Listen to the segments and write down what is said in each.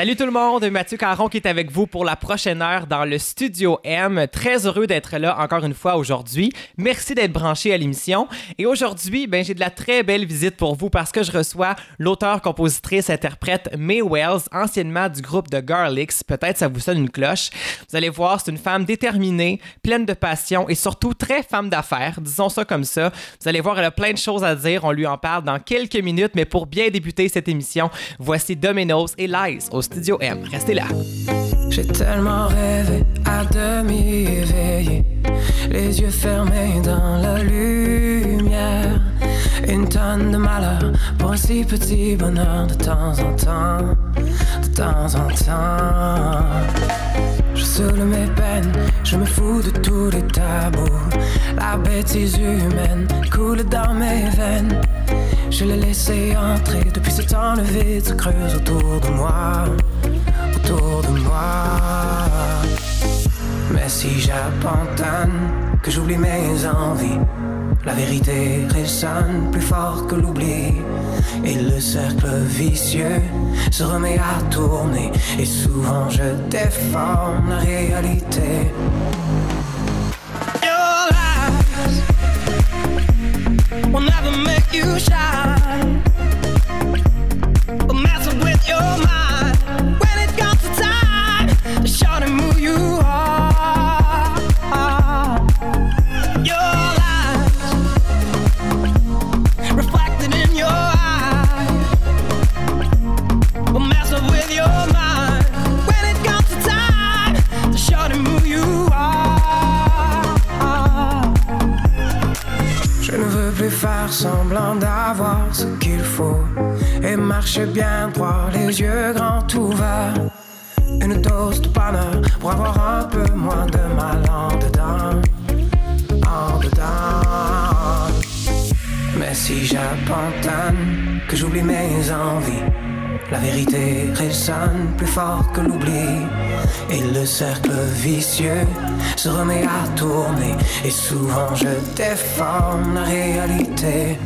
Salut tout le monde, Mathieu Caron qui est avec vous pour la prochaine heure dans le Studio M. Très heureux d'être là encore une fois aujourd'hui. Merci d'être branché à l'émission. Et aujourd'hui, ben, j'ai de la très belle visite pour vous parce que je reçois l'auteur, compositrice, interprète May Wells, anciennement du groupe de Garlics. Peut-être ça vous sonne une cloche. Vous allez voir, c'est une femme déterminée, pleine de passion et surtout très femme d'affaires, disons ça comme ça. Vous allez voir, elle a plein de choses à dire. On lui en parle dans quelques minutes, mais pour bien débuter cette émission, voici Domino's et Lies au Studio Restez là. J'ai tellement rêvé à demi éveillé, les yeux fermés dans la lumière. Une tonne de malheur pour un si petit bonheur de temps en temps, de temps en temps. Je saoule mes peines, je me fous de tous les tabous. La bêtise humaine coule dans mes veines. Je l'ai laissé entrer depuis ce temps, le vide se creuse autour de moi, de moi. Mais si j'abandonne, que j'oublie mes envies, la vérité résonne plus fort que l'oubli. Et le cercle vicieux se remet à tourner. Et souvent je déforme la réalité. Will never make you with your mind bien droit, les yeux grands ouverts. Une dose de pour avoir un peu moins de mal en dedans, en dedans. Mais si j'abandonne, que j'oublie mes envies, la vérité résonne plus fort que l'oubli. Et le cercle vicieux se remet à tourner. Et souvent je déforme la réalité.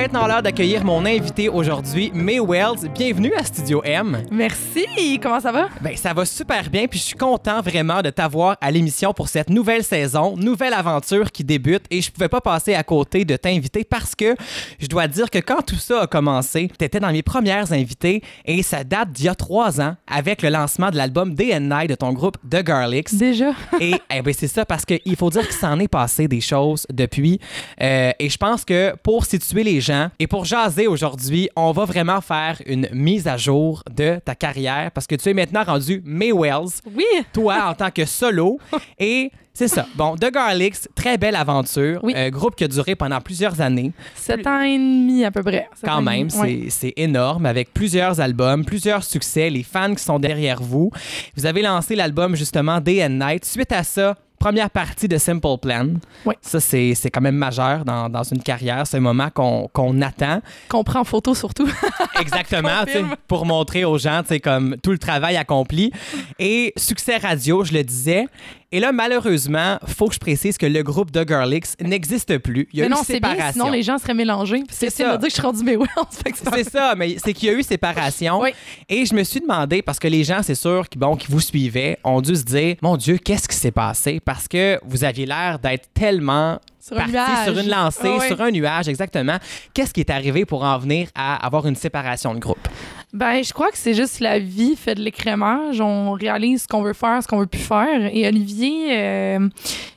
Maintenant l'heure d'accueillir mon invité aujourd'hui, May Wells. Bienvenue à Studio M. Merci, comment ça va? Ben, ça va super bien, puis je suis content vraiment de t'avoir à l'émission pour cette nouvelle saison, nouvelle aventure qui débute, et je pouvais pas passer à côté de t'inviter parce que je dois dire que quand tout ça a commencé, t'étais dans mes premières invités, et ça date d'il y a trois ans avec le lancement de l'album Night de ton groupe The Garlics. Déjà? Et eh ben, c'est ça, parce qu'il faut dire qu'il s'en est passé des choses depuis. Euh, et je pense que pour situer les gens et pour jaser aujourd'hui, on va vraiment faire une mise à jour de ta carrière parce que tu es maintenant rendu May Wells, Oui! toi en tant que solo. et c'est ça. Bon, The Garlics, très belle aventure. Oui. Euh, groupe qui a duré pendant plusieurs années. Sept ans et demi à peu près. Sept Quand même, ouais. c'est énorme avec plusieurs albums, plusieurs succès, les fans qui sont derrière vous. Vous avez lancé l'album justement Day and Night. Suite à ça, première partie de Simple Plan. Oui. Ça, c'est c'est quand même majeur dans, dans une carrière. C'est un moment qu'on qu'on attend. Qu'on prend en photo surtout. Exactement, pour montrer aux gens, comme tout le travail accompli. Et succès radio, je le disais. Et là, malheureusement, faut que je précise que le groupe de Girlix n'existe plus. Il y a Mais eu non, bien, séparation. sinon les gens seraient mélangés. C'est ça. dire que je suis rendu c'est C'est ça, mais c'est qu'il y a eu séparation. Oui. Et je me suis demandé, parce que les gens, c'est sûr, qui, bon, qui vous suivaient, ont dû se dire Mon Dieu, qu'est-ce qui s'est passé Parce que vous aviez l'air d'être tellement Sur un parti nuage. sur une lancée, ouais. sur un nuage, exactement. Qu'est-ce qui est arrivé pour en venir à avoir une séparation de groupe? Ben, je crois que c'est juste la vie fait de l'écrémage. On réalise ce qu'on veut faire, ce qu'on veut plus faire. Et Olivier, euh,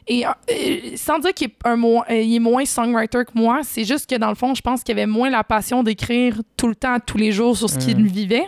et, euh, sans dire qu'il est, un euh, il est moins songwriter que moi, c'est juste que dans le fond, je pense qu'il avait moins la passion d'écrire tout le temps, tous les jours sur ce qu'il vivait.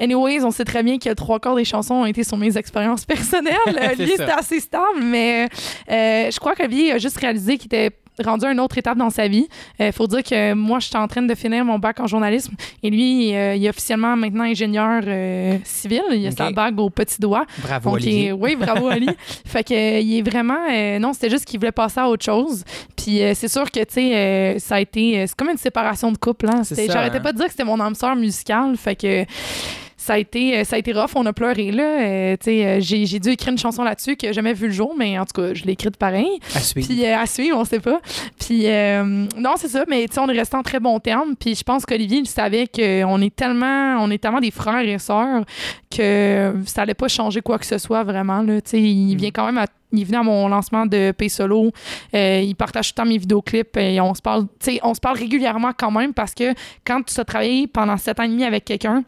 Anyways, on sait très bien que trois quarts des chansons ont été sur mes expériences personnelles. Ça. c'était assez stable, mais euh, je crois qu'Olivier a juste réalisé qu'il était rendu à une autre étape dans sa vie. Il faut dire que moi, je suis en train de finir mon bac en journalisme et lui, euh, il est officiellement maintenant ingénieur euh, civil. Il a sa bague au petit doigt. Bravo, Donc, Olivier. est- oui, bravo Ali. fait que euh, il est vraiment euh, non, c'était juste qu'il voulait passer à autre chose. Puis euh, c'est sûr que tu sais euh, ça a été euh, c'est comme une séparation de couple hein. J'arrêtais hein. pas de dire que c'était mon âme sœur musicale, fait que ça a été euh, ça a été rough, on a pleuré là, Euh, euh, j'ai j'ai dû écrire une chanson là-dessus que j'ai jamais vu le jour, mais en tout cas, je l'ai écrite pareil. À suivre. Puis euh, à suivre, on sait pas. Puis euh, non, c'est ça, mais on est resté en très bons termes. Puis je pense qu'Olivier, il savait qu'on est tellement, on est tellement des frères et sœurs que ça allait pas changer quoi que ce soit vraiment. Là. Il vient quand même à il venait à mon lancement de Pay Solo. Euh, il partage tout le temps mes vidéoclips et on se parle, on se parle régulièrement quand même parce que quand tu as travaillé pendant sept ans et demi avec quelqu'un,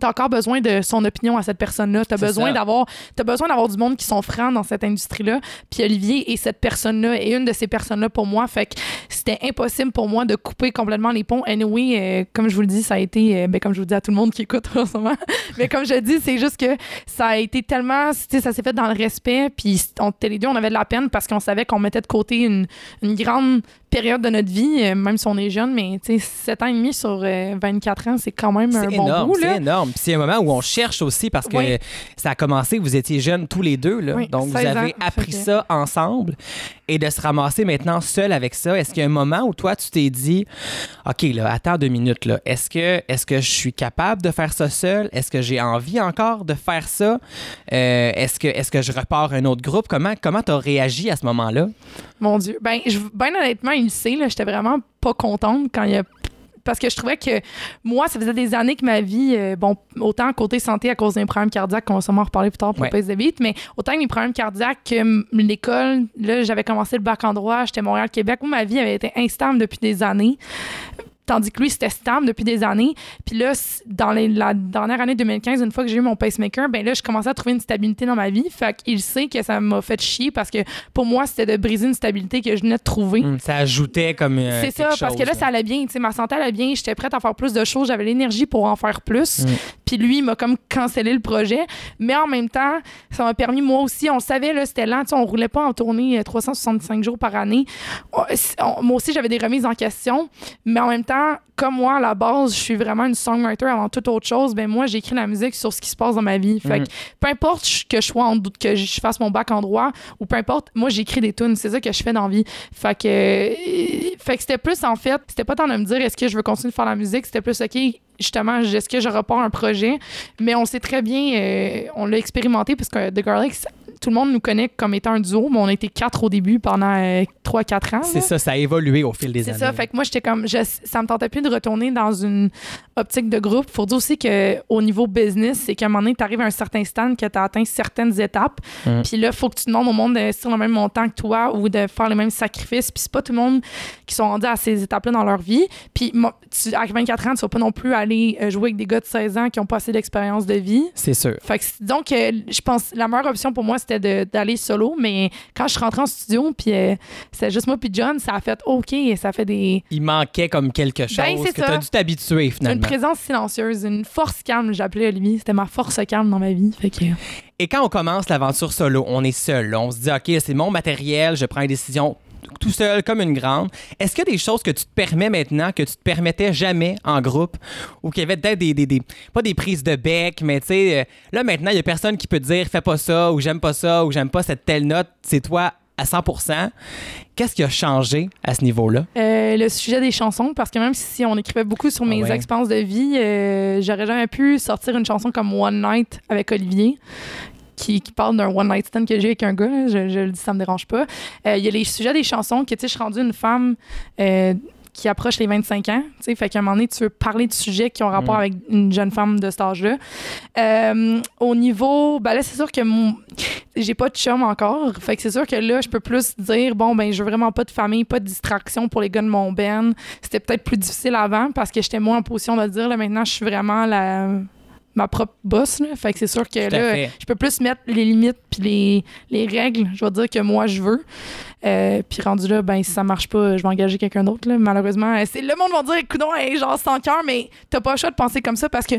T'as encore besoin de son opinion à cette personne-là. T'as besoin d'avoir, t'as besoin d'avoir du monde qui sont francs dans cette industrie-là. Puis Olivier est cette personne-là et une de ces personnes-là pour moi. Fait que c'était impossible pour moi de couper complètement les ponts. Anyway, euh, comme je vous le dis, ça a été, euh, ben, comme je vous dis à tout le monde qui écoute en ce moment, mais comme je dis, c'est juste que ça a été tellement, tu sais, ça s'est fait dans le respect. Puis on était les deux, on avait de la peine parce qu'on savait qu'on mettait de côté une, une grande période de notre vie, euh, même si on est jeune, mais tu sais, 7 ans et demi sur euh, 24 ans, c'est quand même un bon énorme, bout, c'est là. Énorme. Puis c'est un moment où on cherche aussi parce que Oui. ça a commencé, vous étiez jeunes tous les deux, là. Oui, donc vous 16 avez ans, appris ça ensemble et de se ramasser maintenant seul avec ça. Est-ce qu'il y a un moment où toi tu t'es dit, ok là, attends deux minutes là, est-ce que est-ce que je suis capable de faire ça seul? Est-ce que j'ai envie encore de faire ça? Euh, Est-ce que est-ce que je repars un autre groupe? Comment comment t'as réagi à ce moment-là? Mon Dieu. Ben, je, ben honnêtement, il le sait, là, j'étais vraiment pas contente quand il a parce que je trouvais que moi, ça faisait des années que ma vie, euh, bon, autant côté santé à cause d'un problème cardiaque, qu'on va sûrement en reparler plus tard pour Ouais. Pace de Beat, mais autant que mes problèmes cardiaques que l'école, là, j'avais commencé le bac en droit, j'étais Montréal-Québec, où ma vie avait été instable depuis des années. Tandis que lui, c'était stable depuis des années. Puis là, dans les- la dernière année 2015, une fois que j'ai eu mon pacemaker, ben là, je commençais à trouver une stabilité dans ma vie. Fait qu'il sait que ça m'a fait chier parce que pour moi, c'était de briser une stabilité que je venais de trouver. Hum, Ça ajoutait comme euh, C'est ça, parce que là, ça allait bien. Tu sais, ma santé allait bien. J'étais prête à faire plus de choses. J'avais l'énergie pour en faire plus. Mm. Puis lui, il m'a comme cancellé le projet. Mais en même temps, ça m'a permis, moi aussi, on savait, là, c'était lent. Tu sais, on roulait pas en tournée euh, 365 jours par année. On- c'est- on- moi aussi, j'avais des remises en question. Mais en même temps, comme moi, à la base, je suis vraiment une songwriter avant toute autre chose. Ben moi, j'écris la musique sur ce qui se passe dans ma vie. Fait Mm. que peu importe que je sois en doute, que je fasse mon bac en droit ou peu importe, moi, j'écris des tunes. C'est ça que je fais dans la vie. Fait que, euh, fait que c'était plus, en fait, c'était pas tant de me dire est-ce que je veux continuer de faire la musique, c'était plus, OK, justement, est-ce que je repars un projet? Mais on sait très bien, euh, on l'a expérimenté parce que The Garlics, tout le monde nous connaît comme étant un duo, mais on était quatre au début pendant 3-4 ans. C'est ça, ça a évolué au fil des C'est années. ça. Fait que moi, j'étais comme, je, ça me tentait plus de retourner dans une optique de groupe. Faut dire aussi que au niveau business, c'est qu'à un moment donné, tu arrives à un certain stand que tu as atteint certaines étapes. Mm. Puis là, faut que tu demandes au monde d'investir le même montant que toi ou de faire les mêmes sacrifices. Puis c'est pas tout le monde qui sont rendus à ces étapes-là dans leur vie. Puis tu, à 24 ans, tu vas pas non plus aller euh, jouer avec des gars de 16 ans qui ont pas assez d'expérience de vie. C'est sûr. Fait que c'est- donc, euh, je pense la meilleure option pour moi, c'était de- d'aller solo. Mais quand je suis rentrée en studio, puis euh, c'était juste moi puis John, ça a fait OK, ça fait des... Il manquait comme quelque chose Ben, que tu as ça. dû t'habituer Une finalement. présence silencieuse, une force calme, j'appelais Olivier. C'était ma force calme dans ma vie. Fait que... Et quand on commence l'aventure solo, on est seul. On se dit, OK, c'est mon matériel, je prends une décision tout seul, comme une grande. Est-ce qu'il y a des choses que tu te permets maintenant que tu te permettais jamais en groupe? Ou qu'il y avait peut-être des, des, des- pas des prises de bec, mais tu sais, euh, là maintenant, il y a personne qui peut te dire, fais pas ça ou j'aime pas ça ou j'aime pas cette telle note, c'est toi à 100% Qu'est-ce qui a changé à ce niveau-là? Euh, le sujet des chansons, parce que même si on écrivait beaucoup sur Ah mes ouais. expériences de vie, euh, j'aurais jamais pu sortir une chanson comme One Night avec Olivier. Qui, qui parle d'un one night stand que j'ai avec un gars, je, je le dis, ça me dérange pas. Euh, Il y a les sujets des chansons que, tu sais, je suis rendue une femme euh, qui approche les 25 ans, tu sais, fait qu'à un moment donné, tu veux parler de sujets qui ont rapport Mm. avec une jeune femme de cet âge-là. Euh, au niveau, ben là, c'est sûr que mon, j'ai pas de chum encore. Fait que c'est sûr que là, je peux plus dire, bon, ben, je veux vraiment pas de famille, pas de distraction pour les gars de mon ben. C'était peut-être plus difficile avant parce que j'étais moins en position de dire. Là, maintenant, je suis vraiment la ma propre boss. Là. Fait que c'est sûr que là, je peux plus mettre les limites puis les, les règles, je vais dire, que moi, je veux. Euh, puis rendu là, ben, si ça marche pas, je vais engager quelqu'un d'autre. Malheureusement, Euh, c'est, le monde va dire, écoute, genre sans cœur, mais t'as pas le choix de penser comme ça parce que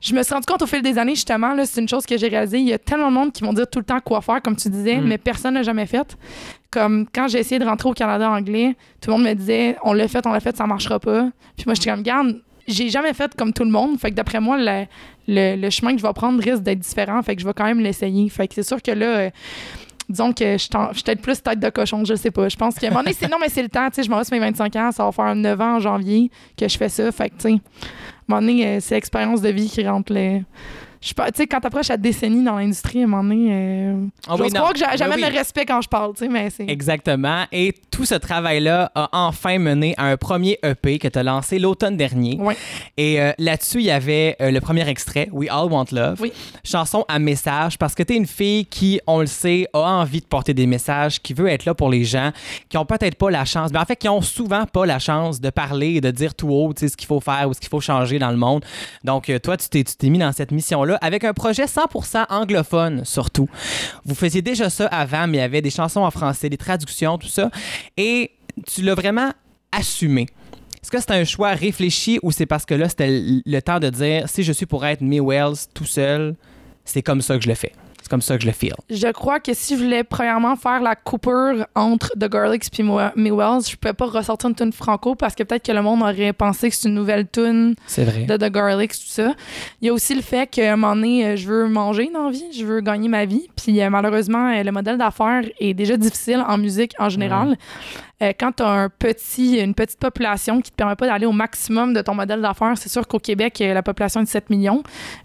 je me suis rendu compte au fil des années, justement, c'est une chose que j'ai réalisée. Il y a tellement de monde qui vont dire tout le temps quoi faire, comme tu disais, Mm. mais personne n'a jamais fait. Comme quand j'ai essayé de rentrer au Canada anglais, tout le monde me disait on l'a fait, on l'a fait, ça marchera pas. Puis moi, j'étais comme, garde, j'ai jamais fait comme tout le monde. Fait que d'après moi, le, le- le chemin que je vais prendre risque d'être différent. Fait que je vais quand même l'essayer. Fait que c'est sûr que là, euh, disons que je suis peut-être plus tête de cochon, je sais pas. Je pense qu'à un non, mais c'est le temps. Tu sais, je m'en vais sur mes 25 ans, ça va faire 9 ans en janvier que je fais ça. Fait que, tu sais, à un moment donné, euh, c'est l'expérience de vie qui rentre les. Je sais pas, tu sais, quand t'approches la décennie dans l'industrie, à un moment donné, euh, Ah oui, non. croire que j'a- Ben j'amène oui. le respect quand je parle, tu sais, mais c'est. Exactement. Et tout ce travail-là a enfin mené à un premier EP que tu as lancé l'automne dernier. Et euh, là-dessus, il y avait euh, le premier extrait, We All Want Love. Oui. Chanson à message, parce que tu es une fille qui, on le sait, a envie de porter des messages, qui veut être là pour les gens, qui ont peut-être pas la chance, mais en fait, qui ont souvent pas la chance de parler et de dire tout haut tu sais, ce qu'il faut faire ou ce qu'il faut changer dans le monde. Donc, toi, tu t'es, tu t'es mis dans cette mission-là avec un projet 100% anglophone, surtout. Vous faisiez déjà ça avant, mais il y avait des chansons en français, des traductions, tout ça. Et tu l'as vraiment assumé. Est-ce que c'est un choix réfléchi ou c'est parce que là, c'était le temps de dire si je suis pour être May Wells tout seul, c'est comme ça que je le fais? C'est comme ça que je le feel. Je crois que si je voulais premièrement faire la coupure entre The Garlics puis May Wells, je pouvais pas ressortir une tune franco parce que peut-être que le monde aurait pensé que c'est une nouvelle tune de The Garlics, tout ça. Il y a aussi le fait qu'à un moment donné, euh, je veux manger dans la vie, je veux gagner ma vie. Puis euh, malheureusement, euh, le modèle d'affaires est déjà difficile en musique en général. Euh, quand tu as un petit, une petite population qui te permet pas d'aller au maximum de ton modèle d'affaires, c'est sûr qu'au Québec, euh, la population est de 7 millions,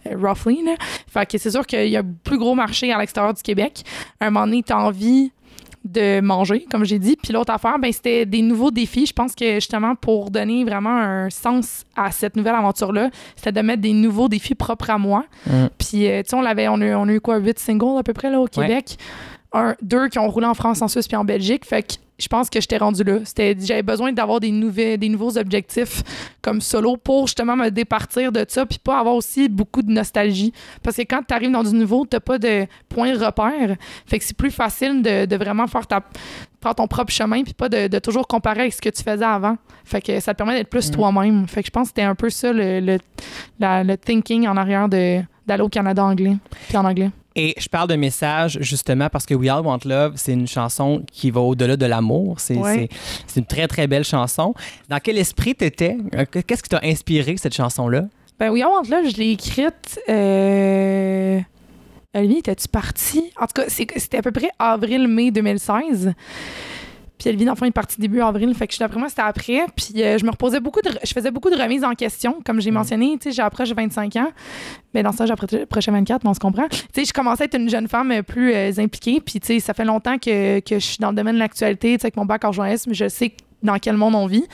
euh, roughly. Là. Fait que c'est sûr qu'il y a un plus gros marché à l'extérieur du Québec. À un moment donné, tu as envie de manger, comme j'ai dit. Puis l'autre affaire, ben, c'était des nouveaux défis. Je pense que justement, pour donner vraiment un sens à cette nouvelle aventure-là, c'était de mettre des nouveaux défis propres à moi. Mm. Puis, tu sais, on, avait, on, a, on a eu quoi, 8 singles à peu près là, au Québec? Un, deux qui ont roulé en France, en Suisse puis en Belgique. Fait que je pense que j'étais rendu là. C'était, j'avais besoin d'avoir des, nouvelles, des nouveaux objectifs comme solo pour justement me départir de ça puis pas avoir aussi beaucoup de nostalgie. Parce que quand tu arrives dans du nouveau, t'as pas de point de repère. Fait que c'est plus facile de, de vraiment faire ta prendre ton propre chemin puis pas de, de toujours comparer avec ce que tu faisais avant. Fait que ça te permet d'être plus Mhm. toi-même. Fait que je pense que c'était un peu ça le, le, la- le thinking en arrière de d'aller au Canada anglais puis en anglais. Et je parle de message justement parce que We All Want Love, c'est une chanson qui va au-delà de l'amour. C'est Ouais. une très, très belle chanson. Dans quel esprit t'étais? Euh, Qu'est-ce qui t'a inspiré, cette chanson-là? Ben oui, honte là, je l'ai écrite. Euh... Olivier, étais-tu parti? En tout cas, c'était à peu près avril-mai 2016. Puis le fond, il est parti début avril. Fait que je- d'après moi, c'était après. Puis euh, je me reposais beaucoup de. Je faisais beaucoup de remises en question. Comme j'ai Mhm. mentionné, tu sais, j'ai approché 25 ans. Mais dans ça, j'ai approché 24, mais on se comprend. Tu sais, je commençais à être une jeune femme euh, plus euh, impliquée. Puis, tu sais, ça fait longtemps que, que je suis dans le domaine de l'actualité, tu sais, avec mon bac en journalisme. Je sais dans quel monde on vit.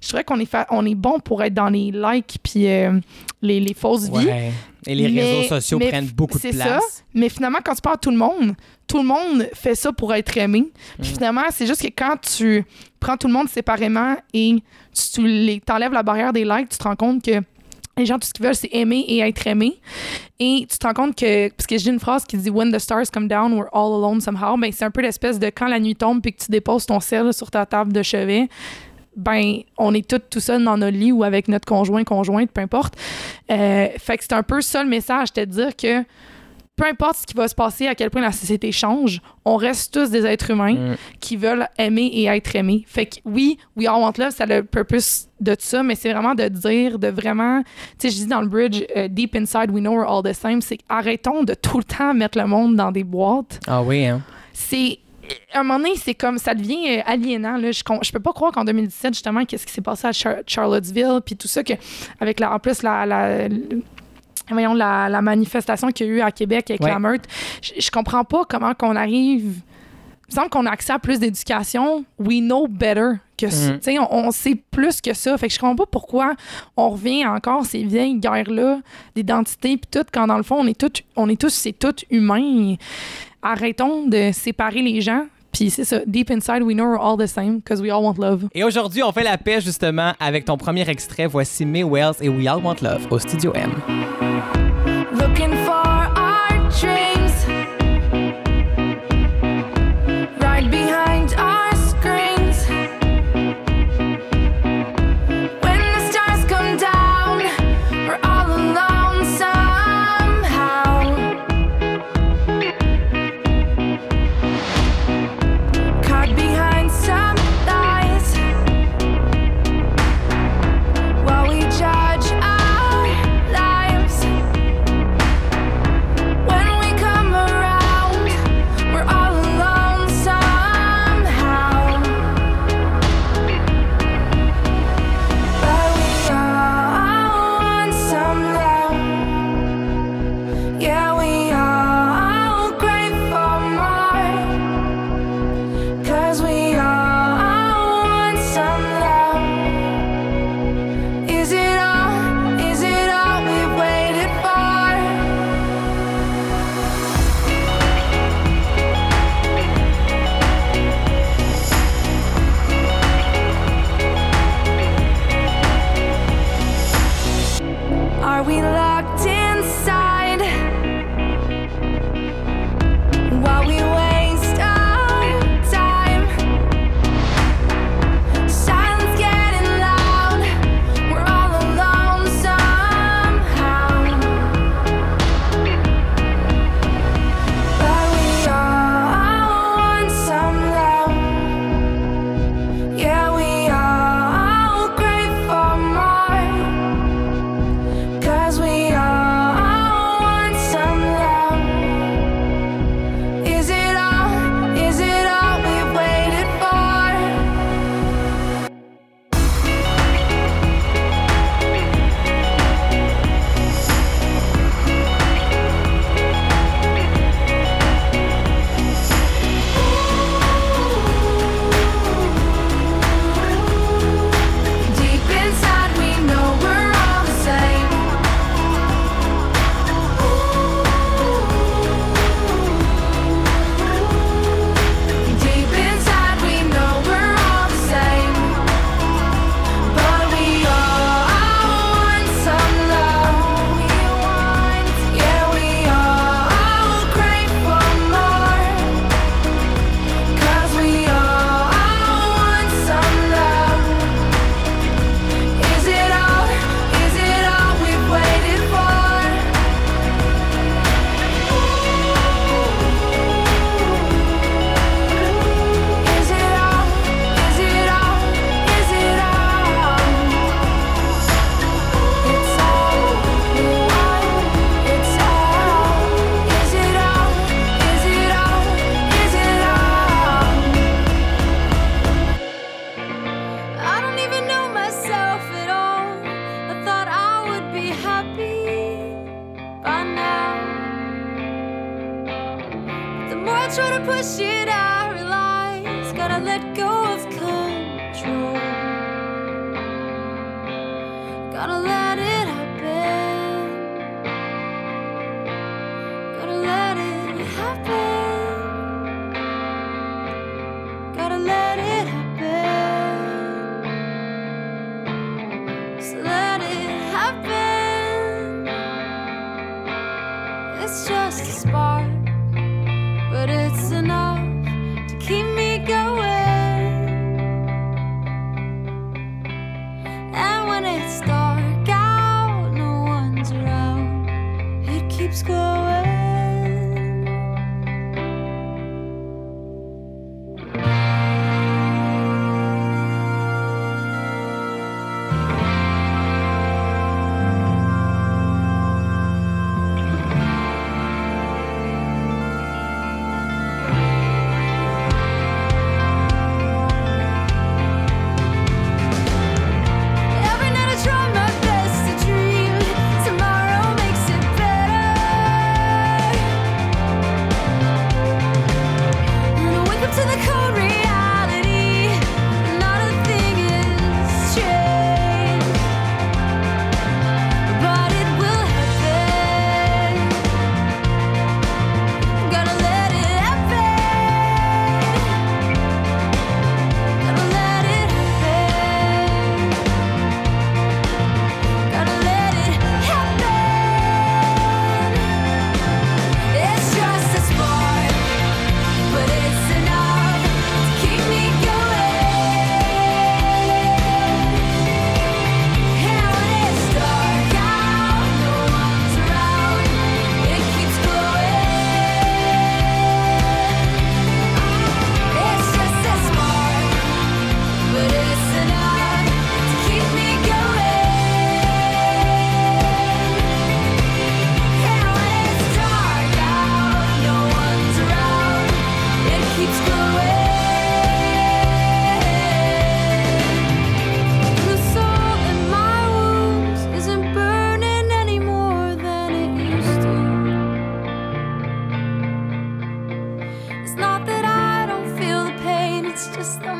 Je trouvais qu'on est, fa- on est bon pour être dans les likes puis euh, les, les fausses vies. Et les Mais- réseaux sociaux mais prennent beaucoup de c'est place. Mais finalement, quand tu parles à tout le monde, tout le monde fait ça pour être aimé. Puis Mhm. finalement, c'est juste que quand tu prends tout le monde séparément et tu, t'enlèves la barrière des likes, tu te rends compte que les gens, tout ce qu'ils veulent, c'est aimer et être aimé. Et tu te rends compte que, parce que j'ai une phrase qui dit When the stars come down, we're all alone somehow, ben c'est un peu l'espèce de quand la nuit tombe puis que tu déposes ton sel sur ta table de chevet, ben on est tous tout seul dans notre lit ou avec notre conjoint, conjointe, peu importe. Euh, fait que c'est un peu ça le message, c'est de dire que peu importe ce qui va se passer, à quel point la société change, on reste tous des êtres humains Mm. qui veulent aimer et être aimés. Fait que oui, We All Want Love, ça a le purpose de ça, mais c'est vraiment de dire, de vraiment, tu sais, je dis dans le bridge, euh, Deep inside, we know we're all the same, c'est arrêtons de tout le temps mettre le monde dans des boîtes. Ah oui, hein? C'est à un moment donné, c'est comme ça devient euh, aliénant. Là. Je, je peux pas croire qu'en 2017, justement, qu'est-ce qui s'est passé à Char- Charlottesville, puis tout ça, que, avec la, en plus la, voyons, la, la manifestation qu'il y a eu à Québec avec Ouais. la meurtre. Je, je comprends pas comment qu'on arrive. Il me semble qu'on a accès à plus d'éducation. We know better que ça. Tu sais, On, on sait plus que ça. Fait que je comprends pas pourquoi on revient encore ces vieilles guerres-là d'identité puis tout, quand dans le fond, on est, tous on est tous, c'est tout humain. Arrêtons de séparer les gens. Puis c'est ça, deep inside, we know we're all the same because we all want love. Et aujourd'hui, on fait la paix justement avec ton premier extrait. Voici May Wells et We All Want Love au Studio M. Looking pain, it's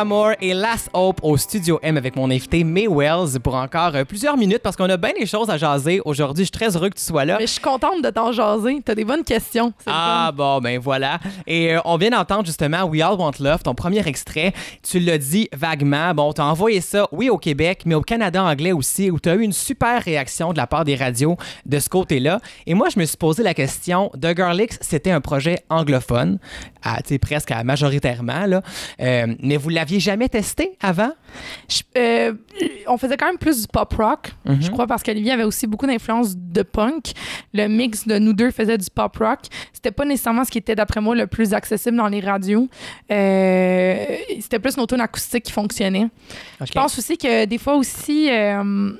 Paramore et Last Hope au Studio M avec mon invité May Wells pour encore euh, plusieurs minutes parce qu'on a bien des choses à jaser aujourd'hui. Je suis très heureux que tu sois là. Mais je suis contente de t'en jaser. T'as des bonnes questions. Ah bon, ben voilà. Et euh, on vient d'entendre justement We All Want Love, ton premier extrait. Tu l'as dit vaguement. Bon, t'as envoyé ça, oui, au Québec, mais au Canada anglais aussi, où tu as eu une super réaction de la part des radios de ce côté-là. Et moi, je me suis posé la question, The Girlix, c'était un projet anglophone, à, tu sais, presque à majoritairement, là. Euh, mais vous l'aviez jamais testé avant? Je- euh, on faisait quand même plus du pop rock, Mhm. je crois, parce qu'Olivier avait aussi beaucoup d'influence de punk. Le mix de nous deux faisait du pop rock. C'était pas nécessairement ce qui était, d'après moi, le plus accessible dans les radios. Euh, C'était plus nos tunes acoustiques qui fonctionnaient. Je pense aussi que des fois aussi, euh,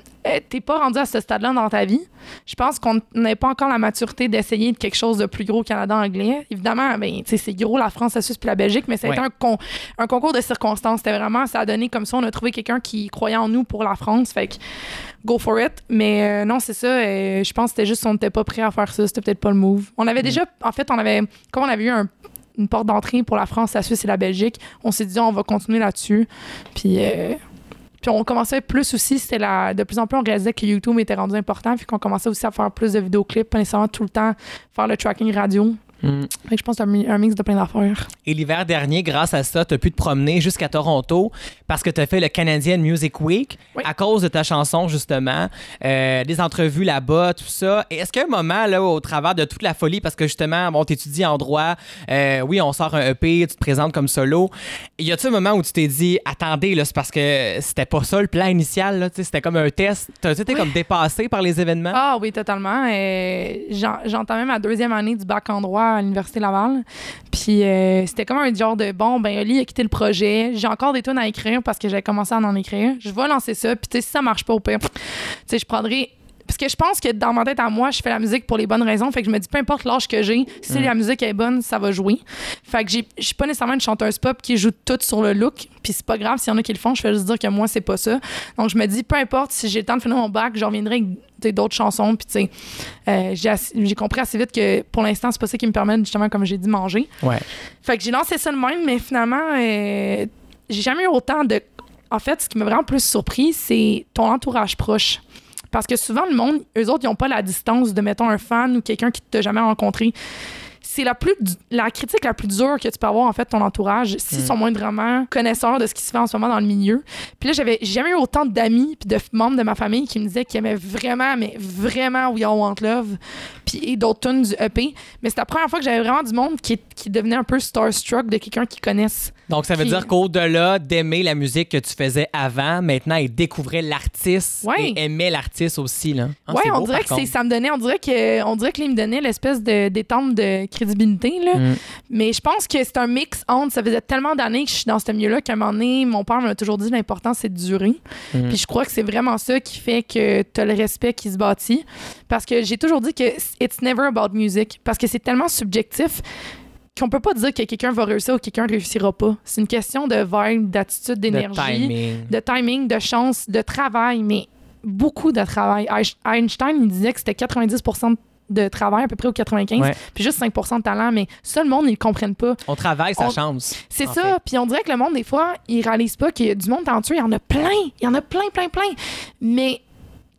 t'es pas rendu à ce stade-là dans ta vie. Je pense qu'on n'a pas encore la maturité d'essayer de quelque chose de plus gros au Canada anglais. Évidemment, ben, c'est gros la France, la Suisse puis la Belgique, mais ça a Ouais. été un, con- un concours de circonstances. C'était vraiment, ça a donné comme ça. On a trouvé quelqu'un qui croyait en nous pour la France. Fait que go for it. Mais euh, non, c'est ça. euh, je pense que c'était juste qu'on n'était pas prêt à faire ça. C'était peut-être pas le move. On avait déjà, en fait, on avait, comme on avait eu un- une porte d'entrée pour la France, la Suisse et la Belgique, on s'est dit on va continuer là-dessus. Puis, euh, puis on commençait plus aussi, c'était la, de plus en plus on réalisait que YouTube était rendu important, puis qu'on commençait aussi à faire plus de vidéoclips, pas nécessairement tout le temps faire le tracking radio. Hmm. Fait que je pense que c'est un, un mix de plein d'affaires. Et l'hiver dernier, grâce à ça, tu as pu te promener jusqu'à Toronto parce que tu as fait le Canadian Music Week Oui. à cause de ta chanson, justement. Euh, des entrevues là-bas, tout ça. Et est-ce qu'il y a un moment, là, au travers de toute la folie, parce que justement, bon, tu étudies en droit, euh, oui, on sort un EP, tu te présentes comme solo. Y a-tu un moment où tu t'es dit, attendez, là, c'est parce que c'était pas ça le plan initial, là, tu c'était comme un test? T'as-tu été Oui. comme dépassé par les événements? Ah oui, totalement. Euh, j'en- J'entamais ma deuxième année du bac en droit à l'Université Laval. Puis euh, c'était comme un genre de bon, ben Oli a quitté le projet. J'ai encore des tonnes à écrire parce que j'avais commencé à en écrire. Je vais lancer ça. Puis tu sais, si ça marche pas au pire, tu sais, je prendrai. Parce que je pense que dans ma tête à moi, je fais la musique pour les bonnes raisons. Fait que je me dis, peu importe l'âge que j'ai, si la musique est bonne, ça va jouer. Fait que j'ai- je suis pas nécessairement une chanteuse pop qui joue tout sur le look. Puis c'est pas grave s'il y en a qui le font. Je fais juste dire que moi, c'est pas ça. Donc je me dis, peu importe si j'ai le temps de finir mon bac, je reviendrai avec d'autres chansons. Puis tu sais, euh, j'ai compris assez vite que pour l'instant, c'est pas ça qui me permet justement, comme j'ai dit, manger. Ouais. Fait que j'ai lancé ça de même, mais finalement, euh, j'ai jamais eu autant de. En fait, ce qui m'a vraiment plus surpris, c'est ton entourage proche. Parce que souvent, le monde, eux autres, ils n'ont pas la distance de, mettons, un fan ou quelqu'un qui t'a jamais rencontré. C'est la, plus, la critique la plus dure que tu peux avoir, en fait, ton entourage, s'ils Mm. sont moindrement connaisseurs de ce qui se fait en ce moment dans le milieu. Puis là, j'avais jamais eu autant d'amis puis de membres de ma famille qui me disaient qu'ils aimaient vraiment, mais vraiment We All Want Love puis et d'autres tunes du EP. Mais c'est la première fois que j'avais vraiment du monde qui, qui devenait un peu starstruck de quelqu'un qu'ils connaissent. Donc, ça veut dire qu'au-delà d'aimer la musique que tu faisais avant, maintenant, ils découvraient l'artiste Ouais. et aimaient l'artiste aussi. Là. Ah, ouais, on beau, dirait que ça me donnait, on dirait que, on dirait que me donnait l'espèce de, d'étampe de crédibilité, là. Mm. Mais je pense que c'est un mix entre, ça faisait tellement d'années que je suis dans ce milieu-là qu'à un moment donné, mon père m'a toujours dit l'important, c'est de durer. Mm. Puis je crois que c'est vraiment ça qui fait que tu as le respect qui se bâtit. Parce que j'ai toujours dit que it's never about music. Parce que c'est tellement subjectif qu'on peut pas dire que quelqu'un va réussir ou quelqu'un réussira pas. C'est une question de vibe, d'attitude, De d'énergie timing. de timing, de chance, de travail, mais beaucoup de travail. Einst- Einstein, il disait que c'était 90 de travail, à peu près, ou 95, Ouais. puis juste 5% de talent, mais ça, le monde, ils le comprennent pas. On travaille sa On- chance. C'est ça, fait. puis on dirait que le monde, des fois, il réalise pas qu'il y a du monde talentueux, il y en a plein, il y en a plein, plein, plein, mais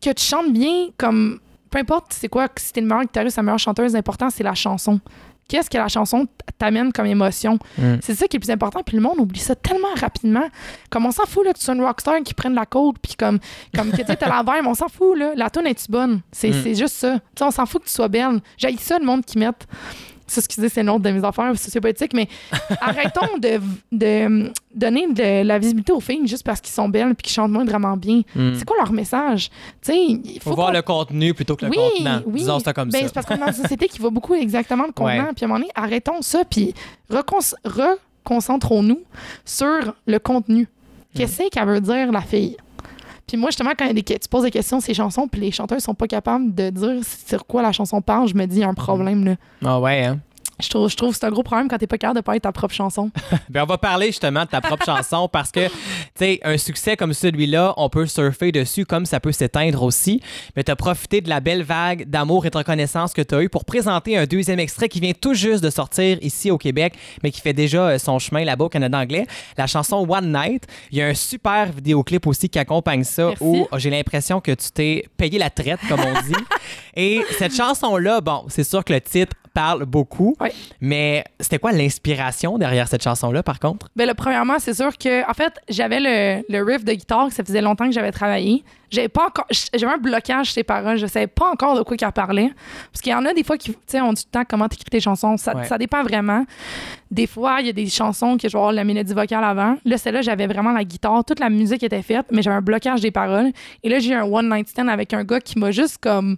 que tu chantes bien, comme, peu importe c'est quoi, que si t'es le meilleur guitariste, la meilleure chanteuse, l'important, c'est la chanson. Qu'est-ce que la chanson t'amène comme émotion? Mm. C'est ça qui est le plus important. Puis le monde oublie ça tellement rapidement. Comme on s'en fout là, que tu sois une rockstar qui prenne la côte, puis comme, comme que tu t'as la vibe, on s'en fout. Là. La tune est-tu bonne? C'est Mm. c'est juste ça. Tu sais, on s'en fout que tu sois belle. J'ai ça, le monde qui met. Excusez, c'est une autre de mes affaires sociopolitiques, mais arrêtons de, de donner de la visibilité aux filles juste parce qu'ils sont belles puis qu'ils chantent moins vraiment bien. Mm. C'est quoi leur message? Tu sais, il Faut, faut voir le contenu plutôt que le oui, contenant. oui. Disons ça comme Ben, ça. C'est parce qu'on est dans une société qui va beaucoup exactement le contenant. Puis à un moment donné, arrêtons ça, puis recon- reconcentrons-nous sur le contenu. Qu'est-ce qu'elle veut dire, la fille? Puis moi, justement, quand tu poses des questions sur ces chansons, puis les chanteurs sont pas capables de dire sur quoi la chanson parle, je me dis, il y a un problème, là. Ah ouais, hein? Je trouve, je trouve que c'est un gros problème quand t'es pas capable de parler de ta propre chanson. Ben, on va parler justement de ta propre chanson parce que, tu sais, un succès comme celui-là, on peut surfer dessus comme ça peut s'éteindre aussi. Mais tu as profité de la belle vague d'amour et de reconnaissance que tu as eu pour présenter un deuxième extrait qui vient tout juste de sortir ici au Québec, mais qui fait déjà euh, son chemin là-bas au Canada anglais. La chanson One Night. Il y a un super vidéoclip aussi qui accompagne ça Merci. où j'ai l'impression que tu t'es payé la traite, comme on dit. et cette chanson-là, bon, c'est sûr que le titre parle beaucoup, mais c'était quoi l'inspiration derrière cette chanson-là, par contre? Ben, là, premièrement, c'est sûr que, en fait, j'avais le, le riff de guitare que ça faisait longtemps que j'avais travaillé. J'avais pas encore, j'avais un blocage sur ces paroles. Je savais pas encore de quoi qu'elle parlait. Parce qu'il y en a des fois qui, tu sais, on dit tout le temps comment t'écris tes chansons. Ça, Ouais. ça dépend vraiment. Des fois, il y a des chansons que je vais avoir la mélodie vocale avant. Là, celle-là, j'avais vraiment la guitare. Toute la musique était faite, mais j'avais un blocage des paroles. Et là, j'ai eu un one night stand avec un gars qui m'a juste comme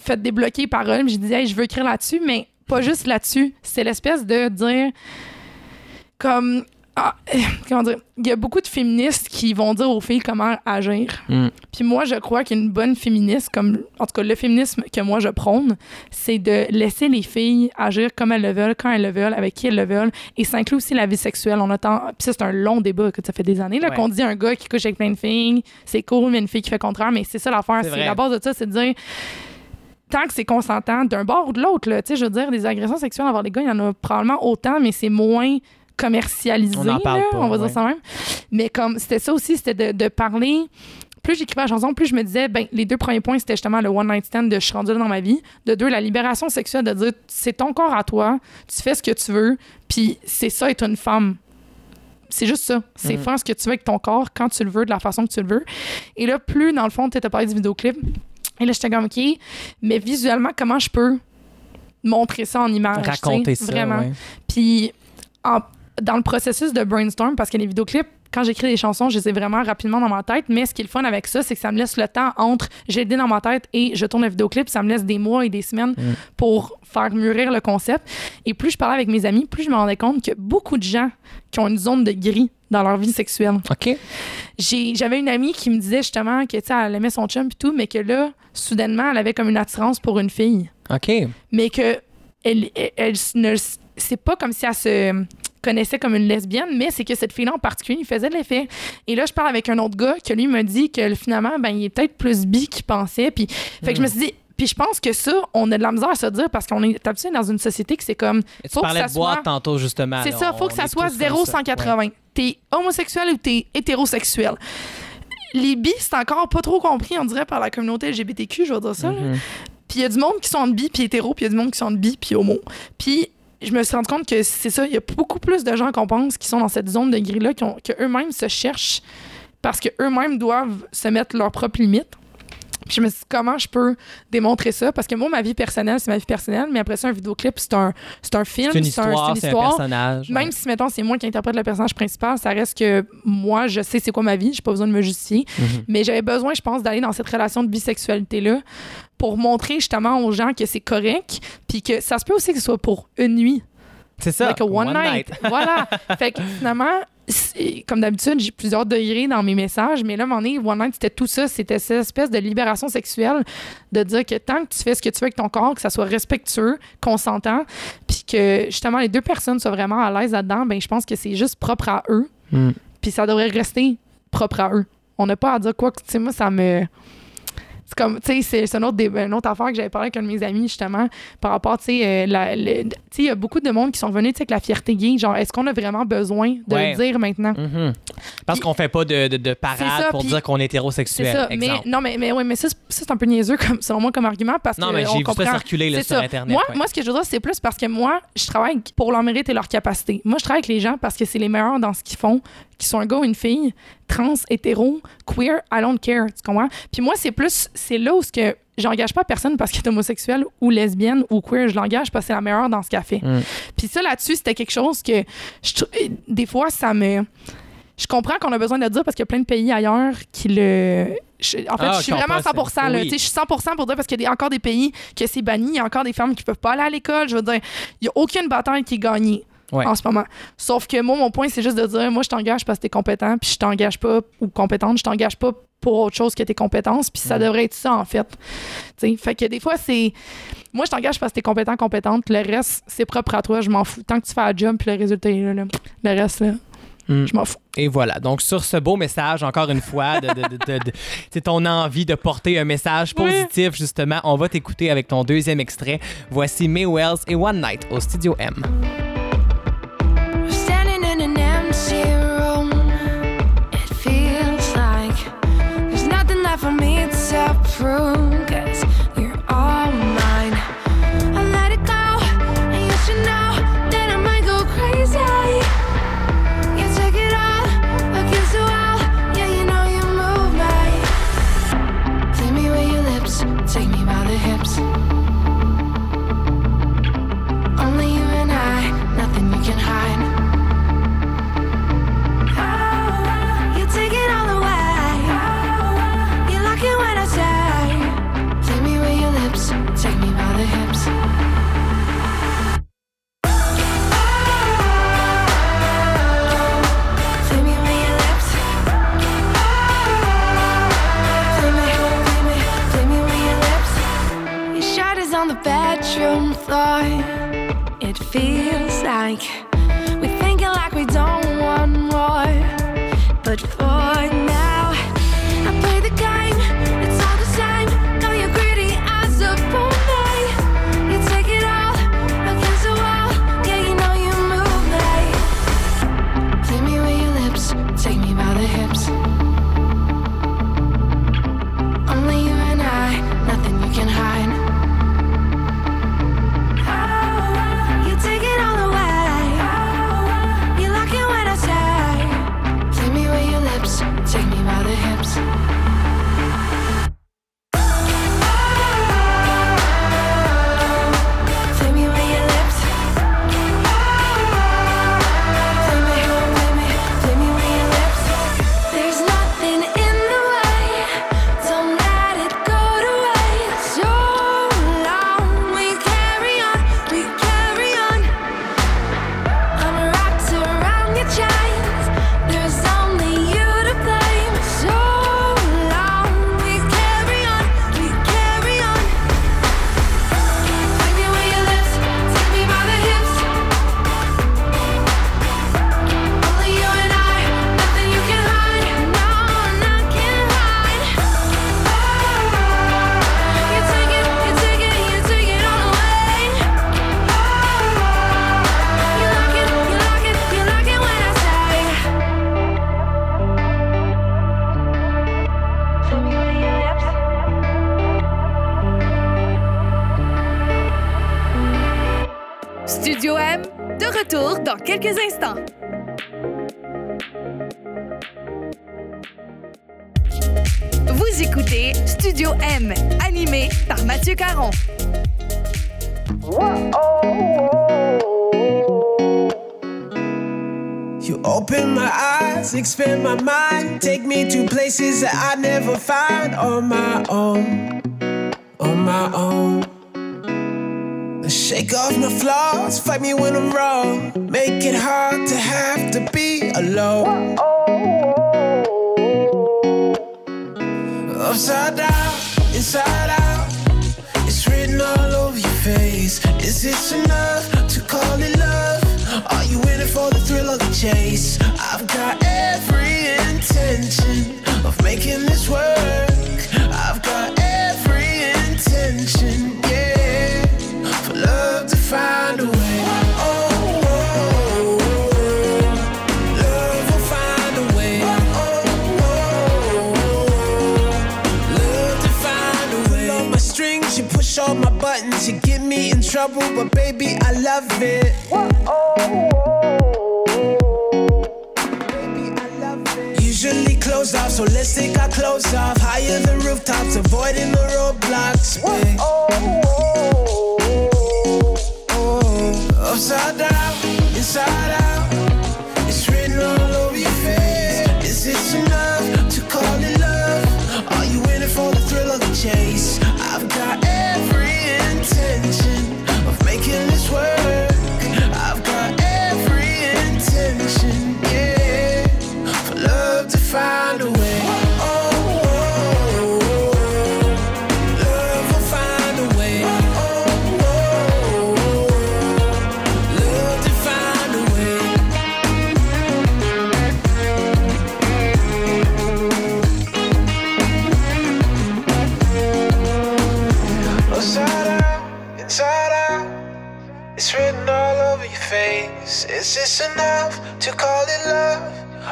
fait débloquer les paroles. Puis J'ai dit, hey, je veux écrire là-dessus, mais pas juste là-dessus. C'est l'espèce de dire comme ah, comment dire il y a beaucoup de féministes qui vont dire aux filles comment agir Mm. puis moi je crois qu'une bonne féministe comme en tout cas le féminisme que moi je prône c'est de laisser les filles agir comme elles le veulent quand elles le veulent avec qui elles le veulent et ça inclut aussi la vie sexuelle on attend puis ça c'est un long débat que ça fait des années là Ouais. qu'on dit un gars qui couche avec plein de filles c'est cool mais une fille qui fait contraire mais c'est ça l'affaire C'est c'est la base de ça c'est de dire tant que c'est consentant d'un bord ou de l'autre, là, tu sais, je veux dire, des agressions sexuelles envers les gars, il y en a probablement autant, mais c'est moins commercialisé, On en parle là, pas, on va ouais. dire ça même. Mais comme, c'était ça aussi, c'était de, de parler... Plus j'écrivais la chanson, plus je me disais, ben, les deux premiers points, c'était justement le one night stand de je suis rendue dans ma vie. De deux, la libération sexuelle, de dire, c'est ton corps à toi, tu fais ce que tu veux, puis c'est ça être une femme. C'est juste ça. C'est Mhm. faire ce que tu veux avec ton corps quand tu le veux, de la façon que tu le veux. Et là, plus, dans le fond, tu as parlé du vidéoclip. Et là, j'étais comme, OK, mais visuellement, comment je peux montrer ça en image? Raconter ça. Vraiment. ouais. Puis, en- dans le processus de brainstorm, parce que les vidéoclips, quand j'écris des chansons, je les ai vraiment rapidement dans ma tête. Mais ce qui est le fun avec ça, c'est que ça me laisse le temps entre j'ai l'idée dans ma tête et je tourne le vidéoclip. Ça me laisse des mois et des semaines Mm. pour faire mûrir le concept. Et plus je parlais avec mes amis, plus je me rendais compte que beaucoup de gens qui ont une zone de gris dans leur vie sexuelle. OK. J'avais une amie qui me disait justement que, tu sais, elle aimait son chum et tout, mais que là, soudainement, elle avait comme une attirance pour une fille OK. mais que elle, elle, elle ne c'est pas comme si elle se connaissait comme une lesbienne, mais c'est que cette fille-là en particulier, il faisait de l'effet. Et là, je parle avec un autre gars que lui me dit que finalement, ben, il est peut-être plus bi qu'il pensait. Puis, fait que je me suis dit, puis je pense que ça, on a de la misère à se dire parce qu'on est habitué dans une société que c'est comme, Et tu Faut que parlais ça de boîte soit- tantôt, justement. c'est ça, faut que ça soit tous 0 comme ça. 180. T'es homosexuel ou t'es hétérosexuel. Les bis, c'est encore pas trop compris, on dirait, par la communauté LGBTQ, je vais dire ça. Mhm. Puis il y a du monde qui sont en bi puis hétéro, puis il y a du monde qui sont en bi puis homo. Puis je me suis rendu compte que c'est ça, il y a beaucoup plus de gens qu'on pense qui sont dans cette zone de gris-là, qui ont- que eux-mêmes se cherchent parce que eux-mêmes doivent se mettre leurs propres limites. Puis je me suis dit, comment je peux démontrer ça? Parce que moi, ma vie personnelle, c'est ma vie personnelle, mais après ça, un vidéoclip, c'est un, c'est un film, C'est une un- histoire, c'est un histoire. personnage. Même ouais. si, mettons, c'est moi qui interprète le personnage principal, ça reste que moi, je sais c'est quoi ma vie, j'ai pas besoin de me justifier. Mhm. Mais j'avais besoin, je pense, d'aller dans cette relation de bisexualité-là pour montrer justement aux gens que c'est correct, puis que ça se peut aussi que ce soit pour une nuit. C'est ça. Like a one, night. voilà. fait que finalement, comme d'habitude, j'ai plusieurs degrés dans mes messages, mais là, donné, One Night, c'était tout ça. C'était cette espèce de libération sexuelle de dire que tant que tu fais ce que tu veux avec ton corps, que ça soit respectueux, consentant, puis que justement les deux personnes soient vraiment à l'aise là-dedans, ben je pense que c'est juste propre à eux, Mm. puis ça devrait rester propre à eux. On n'a pas à dire quoi que, tu sais, moi, ça me. C'est comme, tu sais, c'est- une autre, une autre affaire que j'avais parlé avec un de mes amis, justement, par rapport, tu sais, euh, tu sais, il y a beaucoup de monde qui sont venus, tu sais, avec la fierté gay. Genre, est-ce qu'on a vraiment besoin de Ouais. le dire maintenant? Mhm. Parce qu'on fait pas de, de, de parade ça, pour dire qu'on est hétérosexuel. ça. Mais, exemple. non, mais, mais, ouais, mais ça, c'est- un peu niaiseux, comme, selon moi, comme argument, parce non, que. mais j'ai vu comprend- ça circuler là, sur ça. Internet. Moi, ouais. moi, ce que je veux dire, c'est plus parce que moi, je travaille pour leur mérite et leur capacité. Moi, je travaille avec les gens parce que c'est les meilleurs dans ce qu'ils font, qu'ils soient un gars ou une fille, trans, hétéro, queer, I don't care. Tu comprends? Puis moi, c'est plus, c'est là où ce que j'engage pas personne parce qu'elle est homosexuelle ou lesbienne ou queer. Je l'engage parce que c'est la meilleure dans ce fait. Mm. Puis ça, là-dessus, c'était quelque chose que, je trou- des fois, ça me. Je comprends qu'on a besoin de le dire parce qu'il y a plein de pays ailleurs qui le. je- en fait, Ah, je suis qui vraiment pas 100 là. oui. Tu sais, Je suis 100% pour dire parce qu'il y a des- encore des pays que c'est banni, il y a encore des femmes qui peuvent pas aller à l'école. Je veux dire, il y a aucune bataille qui est gagnée Ouais. en ce moment. Sauf que moi, mon point, c'est juste de dire, moi, je t'engage parce que t'es compétent, puis je t'engage pas, ou compétente, je t'engage pas pour autre chose que tes compétences. Puis ça devrait être ça, en fait. Tu sais, fait que des fois, c'est. Moi, je t'engage parce que t'es compétent, compétente. Le reste, c'est propre à toi. Je m'en fous. Tant que tu fais la job, puis le résultat est là. là. Le reste, là, Mm. je m'en fous. Et voilà. Donc, sur ce beau message, encore une fois, de, de, de- de- ton envie de porter un message positif, justement, on va t'écouter avec ton deuxième extrait. Voici May Wells et One Night au Studio M. to It feels like Mathieu Caron. You open my eyes, expand my mind, take me to places that I never find on my own, on my own. Shake off my flaws, fight me when I'm wrong, make it hard to have to be alone. Upside down, inside out, Is this enough to call it love? Are you in it for the thrill of the chase? I've got every intention of making this work. Trouble, but baby, I love it. Usually closed off, so let's take our clothes off. Higher than rooftops, avoiding the roadblocks. Babe. Oh, oh, oh. upside down, inside out.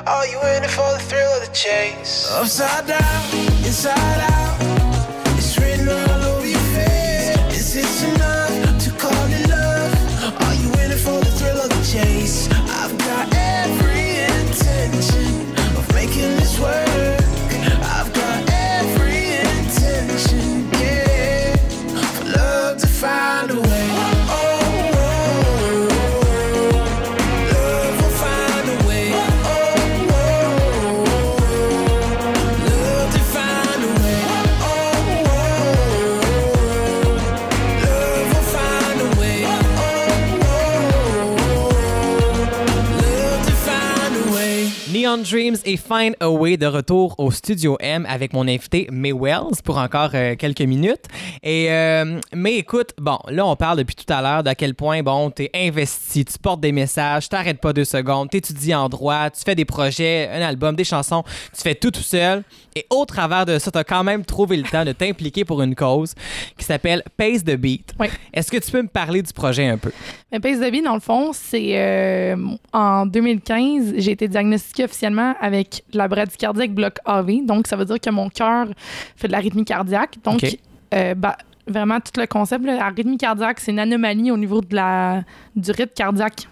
Are you in it for the thrill of the chase? Upside down, inside out. Et Find a Way de retour au Studio M avec mon invité May Wells pour encore euh, quelques minutes. Et euh, mais écoute, bon, là on parle depuis tout à l'heure d'à quel point bon, t'es investi, tu portes des messages, t'arrêtes pas deux secondes, t'étudies en droit, tu fais des projets, un album, des chansons, tu fais tout tout seul. Et au travers de ça, t'as quand même trouvé le temps de t'impliquer pour une cause qui s'appelle Pace the Beat. Oui. Est-ce que tu peux me parler du projet un peu? Mais Pace de vie, dans le fond, c'est euh, en 2015, j'ai été diagnostiquée officiellement avec la bradycardie bloc AV. Donc, ça veut dire que mon cœur fait de la rythmie cardiaque. Donc, euh, bah, vraiment, tout le concept, là, la rythmie cardiaque, c'est une anomalie au niveau de la, du rythme cardiaque.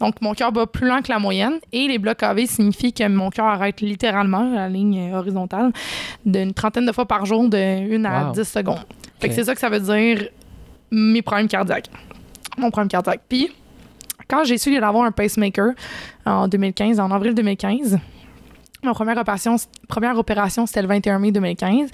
Donc, mon cœur bat plus lent que la moyenne. Et les blocs AV signifient que mon cœur arrête littéralement la ligne horizontale d'une trentaine de fois par jour, de 1 à Wow. 10 secondes. Fait que c'est ça que ça veut dire mes problèmes cardiaques. Mon problème cardiaque. Puis, quand j'ai su d'avoir un pacemaker en 2015, en avril 2015, ma première opération, première opération c'était le 21 mai 2015.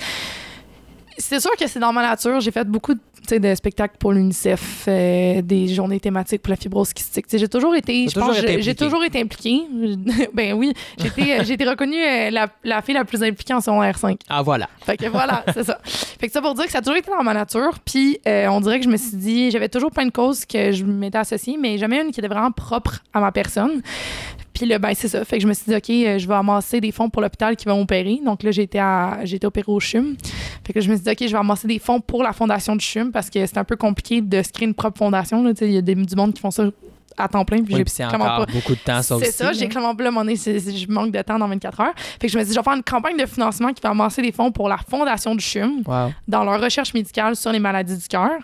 C'est sûr que c'est dans ma nature. J'ai fait beaucoup de spectacles pour l'UNICEF, euh, des journées thématiques pour la fibrose kystique. J'ai toujours été, T'as je toujours pense, été j'ai- toujours été impliquée. ben oui, j'ai été, reconnue euh, la, la fille la plus impliquée en secondaire 5. Ah voilà. Fait que voilà, c'est ça. Fait que ça pour dire que ça a toujours été dans ma nature. Puis euh, on dirait que je me suis dit, j'avais toujours plein de causes que je m'étais associée, mais jamais une qui était vraiment propre à ma personne. Puis là, ben c'est ça. Fait que je me suis dit, OK, euh, je vais amasser des fonds pour l'hôpital qui va m'opérer. Donc là, j'ai été, opérée au CHUM. Fait que je me suis dit, OK, je vais amasser des fonds pour la fondation du CHUM parce que c'est un peu compliqué de se créer une propre fondation. Il y a des, du monde qui font ça à temps plein. Puis Oui, j'ai puis c'est clairement encore pas- beaucoup de temps ça c'est ça, j'ai clairement pas je manque de temps dans 24 heures. Fait que je me suis dit, je vais faire une campagne de financement qui va amasser des fonds pour la fondation du CHUM Wow. dans leur recherche médicale sur les maladies du cœur.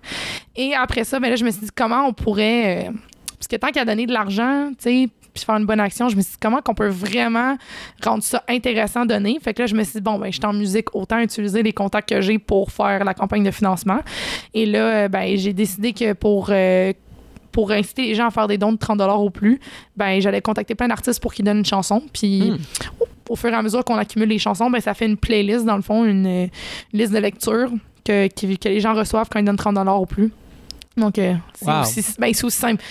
Et après ça, ben là, je me suis dit comment on pourrait. euh, parce que tant qu'à donner de l'argent, tu sais, puis faire une bonne action, je me suis dit comment qu'on peut vraiment rendre ça intéressant à donner? Fait que là, je me suis dit, bon, ben, je suis en musique, autant utiliser les contacts que j'ai pour faire la campagne de financement. Et là, euh, ben, j'ai décidé que pour. euh, pour inciter les gens à faire des dons de 30 au plus, ben j'allais contacter plein d'artistes pour qu'ils donnent une chanson. Puis Hmm. au, fur et à mesure qu'on accumule les chansons, ben ça fait une playlist, dans le fond, une, euh, liste de lecture que, que les gens reçoivent quand ils donnent 30 au plus. Donc, euh, c'est Wow. aussi, ben, c'est aussi simple.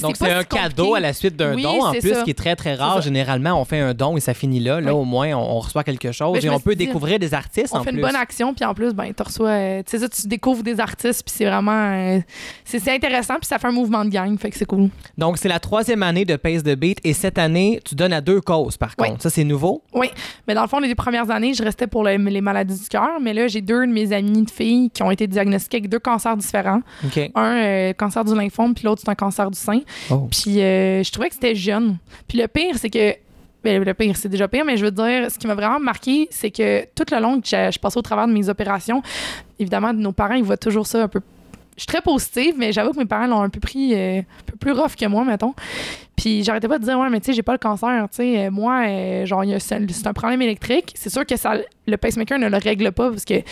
Donc, c'est un si cadeau à la suite d'un Oui, don, en plus, ça. qui est très, très rare. Généralement, on fait un don et ça finit là. Là, Oui. au moins, on, on reçoit quelque chose Ben, et on peut dit, découvrir des artistes On en fait plus. une bonne action, puis en plus, ben, tu reçois. euh, tu sais, ça, tu découvres des artistes, puis c'est vraiment. euh, c'est intéressant, puis ça fait un mouvement de gang, fait que c'est cool. Donc, c'est la troisième année de Pace de Beat et cette année, tu donnes à deux causes, par Oui. contre. Ça, c'est nouveau? Oui, mais dans le fond, les deux premières années, je restais pour le- les maladies du cœur, mais là, j'ai deux de mes amies de filles qui ont été diagnostiquées avec deux cancers différents. OK. Un, euh, cancer du lymphome, puis l'autre, c'est un cancer du sein. Oh. Puis euh, je trouvais que c'était jeune. Puis le pire, c'est que. Ben, le pire, c'est déjà pire, mais je veux dire, ce qui m'a vraiment marqué, c'est que tout le long que je, je passais au travers de mes opérations, évidemment, nos parents, ils voient toujours ça un peu. Je suis très positive, mais j'avoue que mes parents l'ont un peu pris euh, un peu plus rough que moi, mettons. Puis j'arrêtais pas de dire, ouais, mais tu sais, j'ai pas le cancer. Tu sais, moi, euh, genre, c'est un problème électrique. C'est sûr que ça, le pacemaker ne le règle pas parce que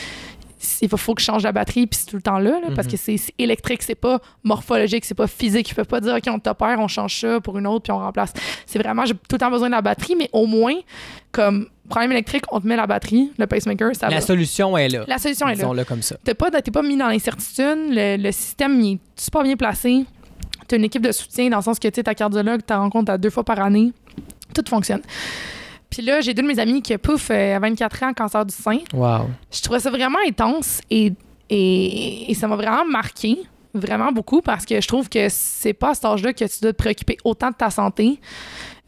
il faut, que je change la batterie puis c'est tout le temps là, là, parce Mhm. que c'est électrique, c'est pas morphologique, c'est pas physique. Ils peuvent pas dire OK, on t'opère, on change ça pour une autre puis on remplace. C'est vraiment j'ai tout le temps besoin de la batterie, mais au moins comme problème électrique, on te met la batterie, le pacemaker, ça La va. solution est là. La solution est là. Disons-le comme ça. T'es pas, pas mis dans l'incertitude, le, le système il est super bien placé. T'as une équipe de soutien dans le sens que tu ta cardiologue, tu rencontres à deux fois par année. Tout fonctionne. Puis là, j'ai deux de mes amis qui, pouf, euh, à 24 ans, cancer du sein. Wow. Je trouvais ça vraiment intense et, et, et ça m'a vraiment marqué. Vraiment beaucoup parce que je trouve que c'est pas à cet âge-là que tu dois te préoccuper autant de ta santé.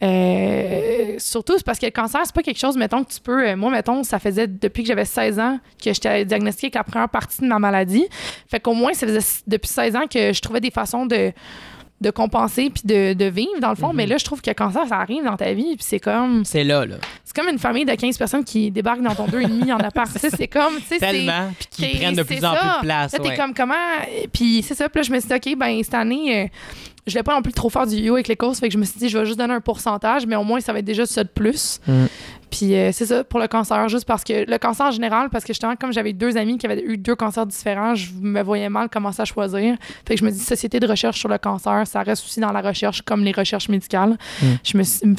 Euh, surtout, c'est parce que le cancer, c'est pas quelque chose, mettons, que tu peux. euh, moi, mettons, ça faisait depuis que j'avais 16 ans que j'étais diagnostiquée avec la première partie de ma maladie. Fait qu'au moins, ça faisait depuis 16 ans que je trouvais des façons de de compenser puis de, de vivre dans le fond mais là je trouve que le cancer ça arrive dans ta vie puis c'est comme C'est là, là. c'est comme une famille de 15 personnes qui débarquent dans ton deux et demi en appart c'est comme tu sais, c'est- Tellement, puis qui prennent de plus en ça. plus de place. Là, t'es ouais. comme comment? Puis c'est ça. Puis là, je me suis dit, OK, ben cette année, euh, je voulais pas non plus trop faire du yo avec les courses. Fait que je me suis dit, je vais juste donner un pourcentage, mais au moins, ça va être déjà ça de plus. Mm. Puis euh, c'est ça pour le cancer, juste parce que le cancer en général, parce que justement, comme j'avais deux amis qui avaient eu deux cancers différents, je me voyais mal commencer à choisir. Fait que je me dis, société de recherche sur le cancer, ça reste aussi dans la recherche, comme les recherches médicales. Mm. Je me suis,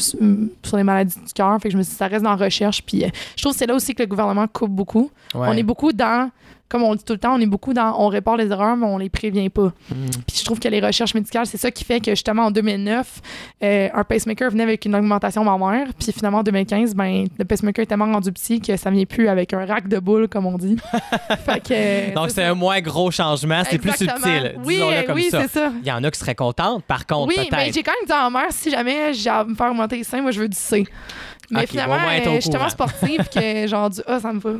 sur les maladies du cœur. Fait que je me suis dit, ça reste dans la recherche. Puis euh, je trouve que c'est là aussi que le gouvernement coupe beaucoup. Ouais. On est beaucoup dans, comme on dit tout le temps, on est beaucoup dans, on répare les erreurs, mais on les prévient pas. Mm. Puis je trouve que les recherches médicales, c'est ça qui fait que justement en 2009, euh, un pacemaker venait avec une augmentation mammaire. Puis finalement en 2015, ben, le pacemaker est tellement rendu petit que ça vient plus avec un rack de boules, comme on dit. fait que, euh, Donc, c'est un moins gros changement, c'est plus subtil. Oui, euh, comme oui, ça. c'est ça. Il y en a qui seraient contentes, par contre, Oui, mais j'ai quand même dit à ma mère, si jamais j'ai à me faire augmenter les seins, moi je veux du C. Mais Ok, finalement, au euh, je suis tellement sportive que genre du A, ça me va.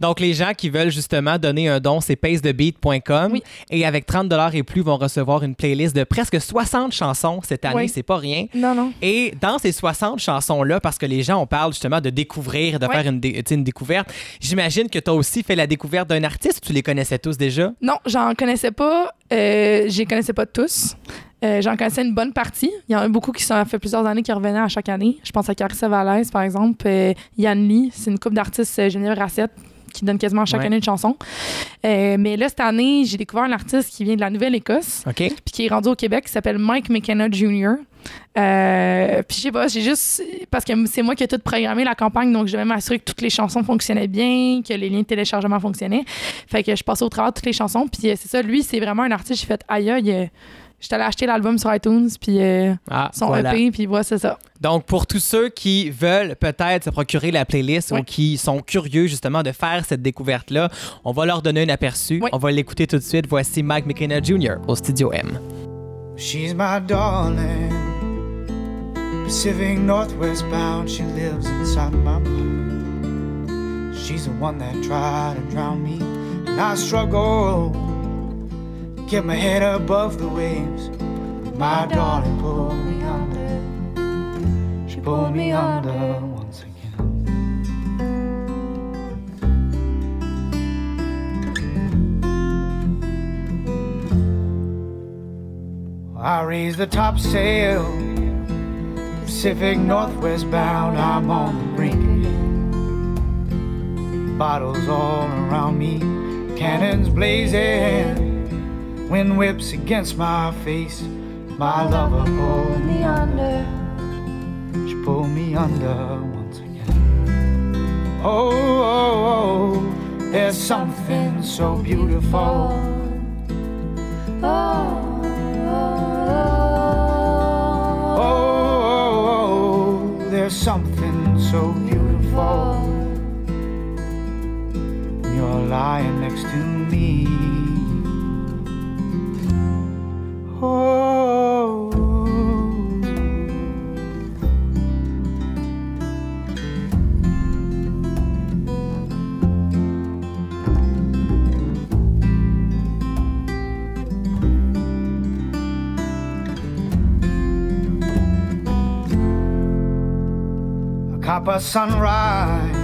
Donc, les gens qui veulent justement donner un don, c'est pacethebeat.com. Oui. Et avec 30 et plus, vont recevoir une playlist de presque 60 chansons cette année. Oui. C'est pas rien. Non, non. Et dans ces 60 chansons-là, parce que les gens, on parle justement de découvrir, de faire une, dé- une découverte, j'imagine que tu as aussi fait la découverte d'un artiste. Tu les connaissais tous déjà? Non, j'en connaissais pas. Euh, je les connaissais pas tous. Euh, j'en connaissais une bonne partie. Il y en a beaucoup qui sont, fait plusieurs années qui revenaient à chaque année. Je pense à Carissa Valaise, par exemple. Euh, Yann Lee, c'est une couple d'artistes euh, Geneviève Racette qui donne quasiment chaque Ouais. année une chanson. Euh, mais là, cette année, j'ai découvert un artiste qui vient de la Nouvelle-Écosse puis qui est rendu au Québec, qui s'appelle Mike McKenna Jr. Euh, puis je sais pas, j'ai juste. Parce que c'est moi qui ai tout programmé la campagne, donc je devais m'assurer que toutes les chansons fonctionnaient bien, que les liens de téléchargement fonctionnaient. Fait que je passais au travers de toutes les chansons, puis c'est ça, lui, c'est vraiment un artiste, j'ai fait aïe aïe. J'étais allée acheter l'album sur iTunes, puis euh, Ah, son voilà. EP, puis voilà, c'est ça. Donc, pour tous ceux qui veulent peut-être se procurer la playlist ou qui sont curieux justement de faire cette découverte-là, on va leur donner un aperçu. On va l'écouter tout de suite. Voici Mike McKenna Jr. au Studio M. She's my darling. Pacific Northwest bound, she lives inside my mind. She's the one that tried to drown me, and I struggle. Get my head above the waves. My darling pulled me under. She pulled me under once again. I raise the topsail. Pacific Northwest bound, I'm on the brink again. Bottles all around me, cannons blazing, wind whips against my face. My lover pulled me under, she pulled me under once again. Oh, oh, oh, there's something so beautiful. Oh, oh, oh, there's something so beautiful. You're lying next to me. A copper sunrise.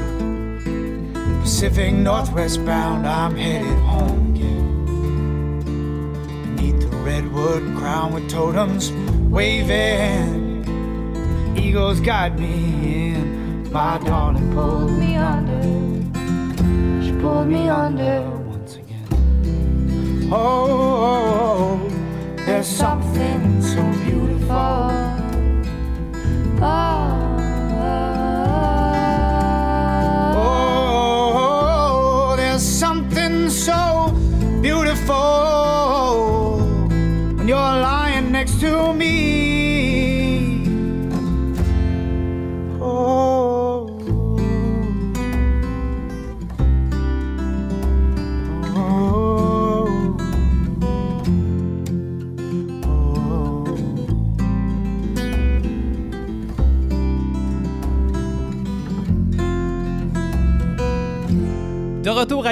Pacific Northwest bound, I'm headed the redwood crown with totems waving, eagles guide me in. My darling pulled me under, she pulled me under once again. Oh, oh, oh, oh there's something so beautiful.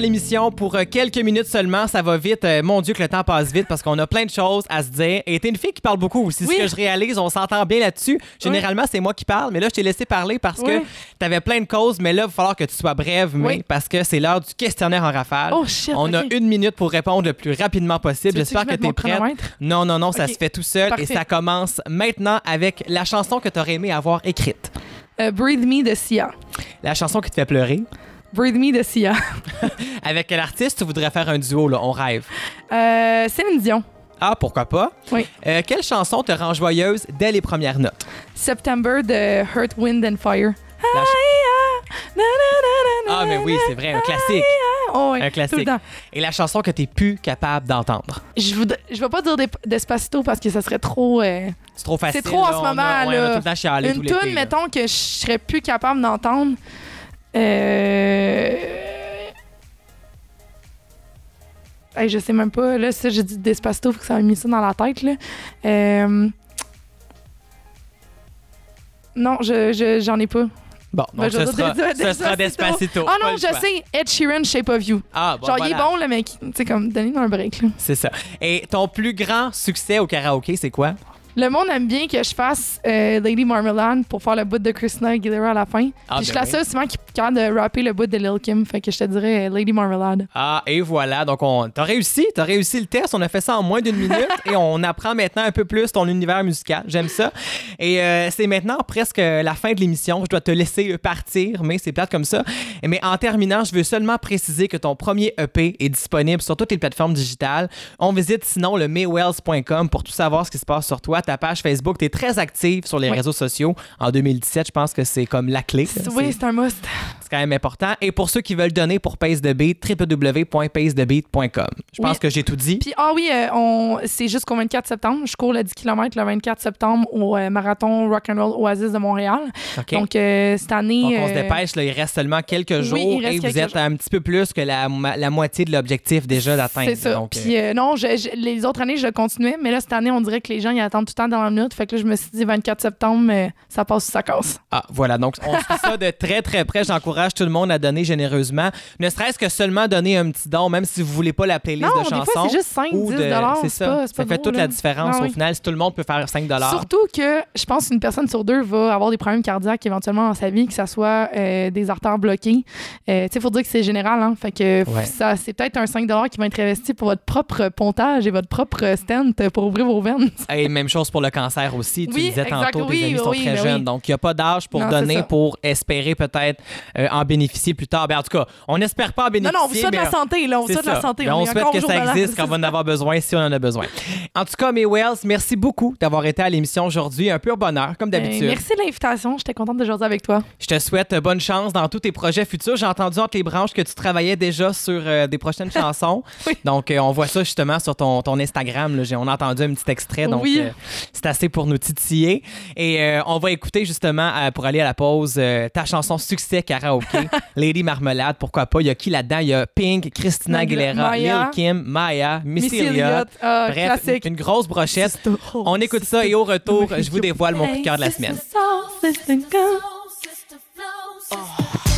L'émission pour euh, quelques minutes seulement. Ça va vite. Euh, mon Dieu, que le temps passe vite parce qu'on a plein de choses à se dire. Et t'es une fille qui parle beaucoup aussi. Oui. Ce que je réalise, on s'entend bien là-dessus. Généralement, c'est moi qui parle, mais là, je t'ai laissé parler parce que Oui. t'avais plein de causes. Mais là, il va falloir que tu sois brève, mais parce que c'est l'heure du questionnaire en rafale. Oh, shit, on a une minute pour répondre le plus rapidement possible. J'espère que que t'es prête. Non, non, non, ça se fait tout seul. Et ça commence maintenant avec la chanson que t'aurais aimé avoir écrite. Euh, Breathe Me de Sia. La chanson qui te fait pleurer. Breathe Me de Sia. Avec quel artiste tu voudrais faire un duo, là? On rêve. Euh, Céline Dion. Ah, pourquoi pas? Oui. Euh, quelle chanson te rend joyeuse dès les premières notes? September de Earth, Wind and Fire. La ch- Ah, mais oui, c'est vrai, un classique. Oh, oui, Un Tout le classique. temps. Et la chanson que t'es plus capable d'entendre? Je ne je vais pas dire des- Despacito parce que ça serait trop. euh, C'est trop facile. C'est trop en là, ce a- moment, ouais, on a là. tout le temps chialé tout une tune, mettons, que je serais plus capable d'entendre. Euh... Hey, je sais même pas. Là, ça, j'ai dit Despacito, faut que ça m'a mis ça dans la tête. Là. Euh... Non, je, je- j'en ai pas. Bon, Ben, donc je ce, sera, ce sera Despacito. Ah Pas non, le je choix. sais. Ed Sheeran, Shape of You. Ah, bon, Genre, il est bon, là, mais tu sais, comme, donnez-moi un break. Là. C'est ça. Et ton plus grand succès au karaoké, c'est quoi? Le monde aime bien que je fasse euh, Lady Marmalade pour faire le bout de Christina Aguilera à la fin. Ah, Puis je suis ben la seule souvent qui capable de rapper le bout de Lil Kim. Fait que je te dirais euh, Lady Marmalade. Ah, et voilà. Donc, on... t'as réussi. T'as réussi le test. On a fait ça en moins d'une minute et on apprend maintenant un peu plus ton univers musical. J'aime ça. Et euh, c'est maintenant presque la fin de l'émission. Je dois te laisser partir, mais c'est plate comme ça. Mais en terminant, je veux seulement préciser que ton premier EP est disponible sur toutes les plateformes digitales. On visite sinon le maywells.com pour tout savoir ce qui se passe sur toi. Ta page Facebook, tu es très active sur les Oui. réseaux sociaux. En 2017, je pense que c'est comme la clé. Oui, c'est un must. Quand même important. Et pour ceux qui veulent donner pour Pace de Beat, www.pacedebeat.com. Je pense Oui. que j'ai tout dit. Puis, ah oui, euh, on... c'est jusqu'au 24 septembre. Je cours le 10 km le 24 septembre au euh, marathon Rock'n'Roll Oasis de Montréal. Donc, euh, cette année. Donc, on se euh, dépêche. Là, il reste seulement quelques jours et vous êtes jours. un petit peu plus que la, la moitié de l'objectif déjà d'atteindre. C'est ça. Donc, Puis non, je- je- les autres années, je continuais, mais là, cette année, on dirait que les gens, ils attendent tout le temps dans la minute. Fait que là, je me suis dit 24 septembre, mais ça passe ou ça casse. ah, voilà. Donc, on suit ça de très, très près. J'encourage tout le monde à donner généreusement. Ne serait-ce que seulement donner un petit don, même si vous voulez pas la playlist Non, de des chansons. fois, c'est juste 5, 10 ou de-. C'est ça. pas- ça fait toute là. la différence Ah au oui. final. Si tout le monde peut faire 5 Surtout que je pense qu'une personne sur deux va avoir des problèmes cardiaques éventuellement dans sa vie, que ce soit euh, des artères bloquées. Euh, tu sais, il faut dire que c'est général. Hein? Fait que Ouais. ça, c'est peut-être un 5 qui va être investi pour votre propre pontage et votre propre stent pour ouvrir vos veines. Et même chose pour le cancer aussi. Tu Oui, disais exact, tantôt, tes oui, amis sont oui, très ben jeunes. Donc, il n'y a pas d'âge pour Non, donner, pour espérer peut-être euh, en bénéficier plus tard. Ben, en tout cas, on n'espère pas en Non, bénéficier. non, on vous souhaite la santé, là. On vous souhaite de la santé. Ben, on est souhaite que ça existe quand on va en avoir besoin, si on en a besoin. En tout cas, mes Wells, merci beaucoup d'avoir été à l'émission aujourd'hui. Un pur bonheur, comme Euh, d'habitude. merci de l'invitation. J'étais contente de jaser avec toi. Je te souhaite bonne chance dans tous tes projets futurs. J'ai entendu entre les branches que tu travaillais déjà sur euh, des prochaines chansons. Oui. Donc, euh, on voit ça justement sur ton, ton Instagram. là. On a entendu un petit extrait. Donc, Oui. euh, c'est assez pour nous titiller. Et on va écouter justement, pour aller à la pause, ta chanson succès karaoké, Lady Marmelade. Pourquoi pas? Il y a qui là-dedans? Il y a Pink, Christina Aguilera, Maya. Lil Kim, Maya, Missy, Elliott. Ah, Bref, classique. une grosse brochette. On écoute ça et au retour, je vous dévoile mon coup de cœur de la semaine. He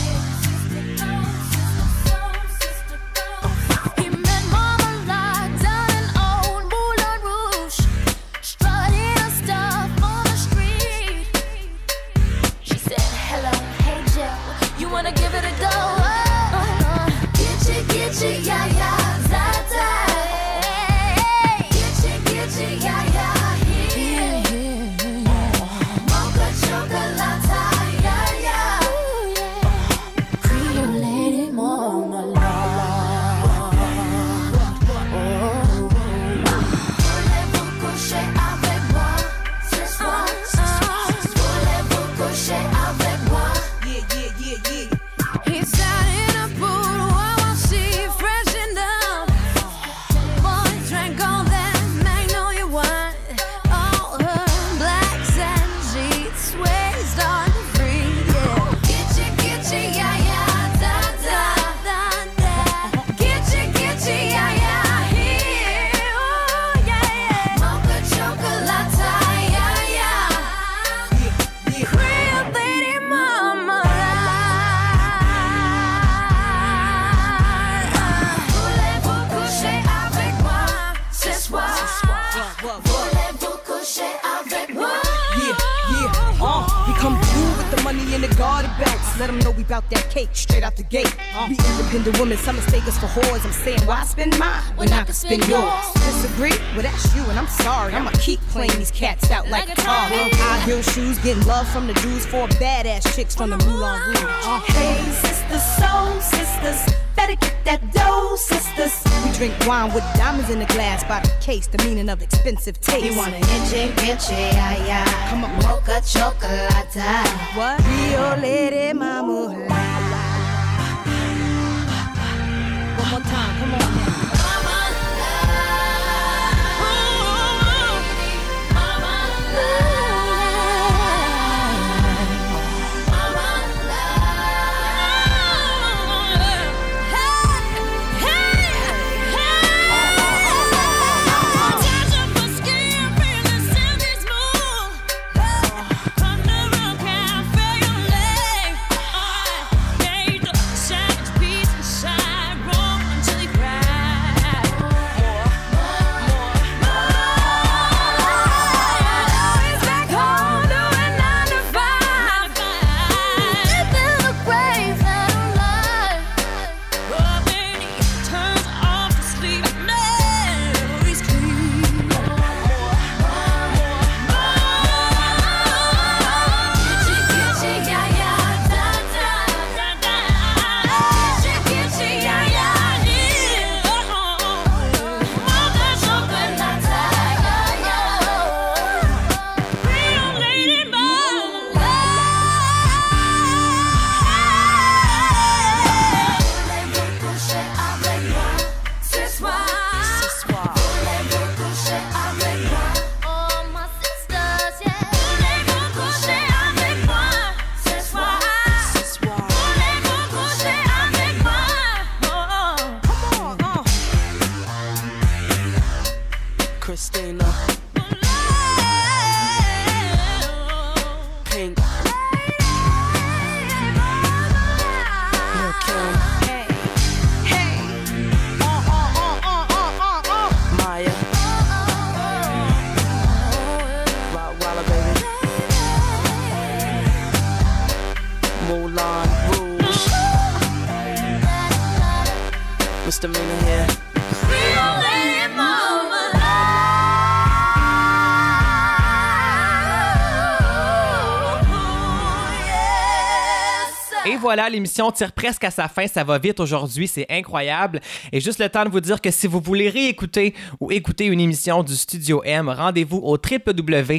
Yeah, yeah, uh, we come through with the money in the garter belts. Let them know we bout that cake straight out the gate. Uh. We independent women, some mistake us for whores. I'm saying, why spend mine when, when I can spend yours? yours? Disagree? Well, that's you, and I'm sorry. I'ma keep playing these cats out like, like a car. High heel shoes, getting love from the dudes, four badass chicks from the Moulin Rouge. Uh. Hey, sisters, soul sisters better get that dough, sisters. we drink wine with diamonds in the glass by the case, the meaning of expensive taste. You want an inche, inche, ay, ay. Come on. Mocha chocolate. What? Rio Lady Mama. One more time, come on voilà, l'émission tire presque à sa fin. Ça va vite aujourd'hui, c'est incroyable. Et juste le temps de vous dire que si vous voulez réécouter ou écouter une émission du Studio M, rendez-vous au www.mattv.ca.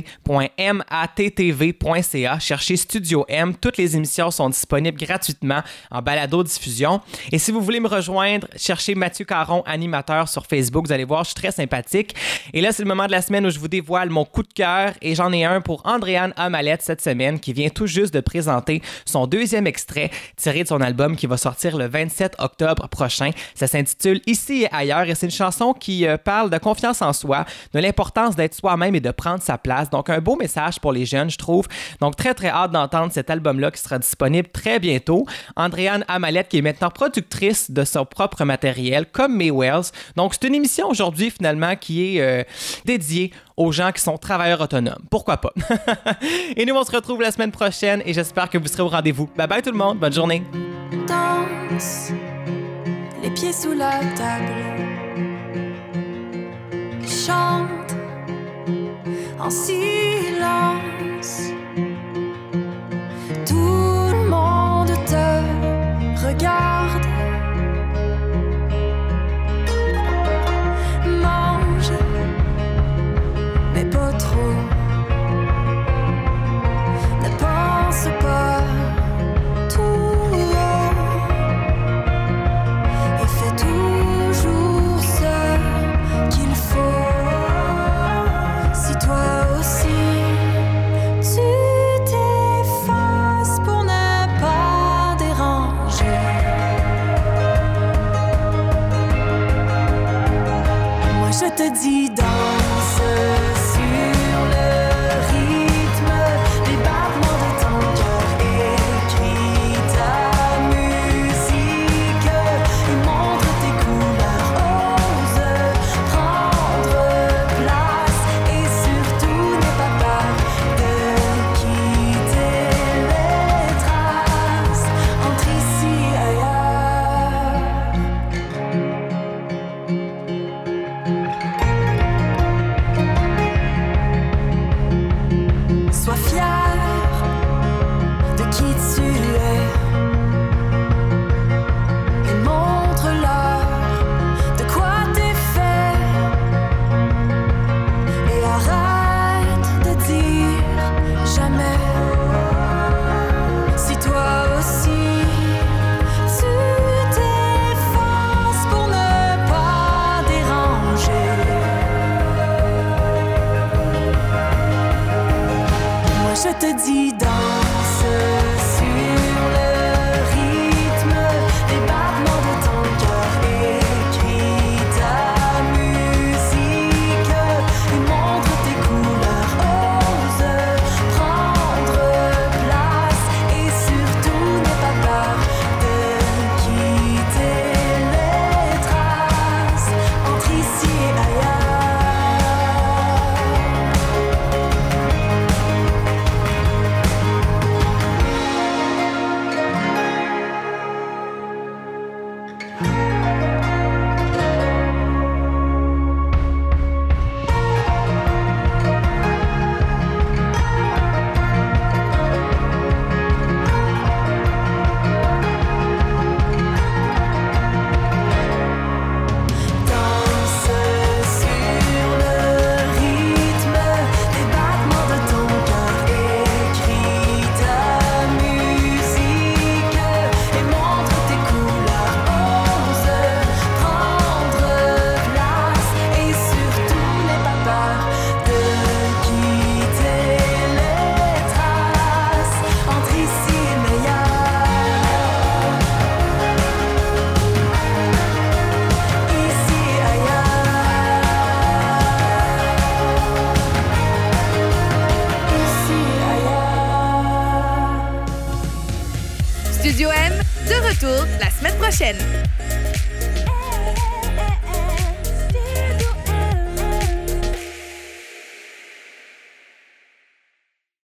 Cherchez Studio M. Toutes les émissions sont disponibles gratuitement en balado-diffusion. Et si vous voulez me rejoindre, cherchez Mathieu Caron, animateur sur Facebook. Vous allez voir, je suis très sympathique. Et là, c'est le moment de la semaine où je vous dévoile mon coup de cœur. Et j'en ai un pour Andréane Amalette cette semaine qui vient tout juste de présenter son deuxième extrait tiré de son album qui va sortir le 27 octobre prochain. Ça s'intitule Ici et ailleurs et c'est une chanson qui euh, parle de confiance en soi, de l'importance d'être soi-même et de prendre sa place. Donc un beau message pour les jeunes, je trouve. Donc très très hâte d'entendre cet album-là qui sera disponible très bientôt. Andréane Amalette qui est maintenant productrice de son propre matériel comme May Wells. Donc c'est une émission aujourd'hui finalement qui est euh, dédiée aux gens qui sont travailleurs autonomes. Pourquoi pas? et nous, on se retrouve la semaine prochaine et j'espère que vous serez au rendez-vous. Bye bye tout le monde. Danse, les pieds sous la table, chante en silence. Tout le monde te regarde. Mange, mais pas trop. Ne pense pas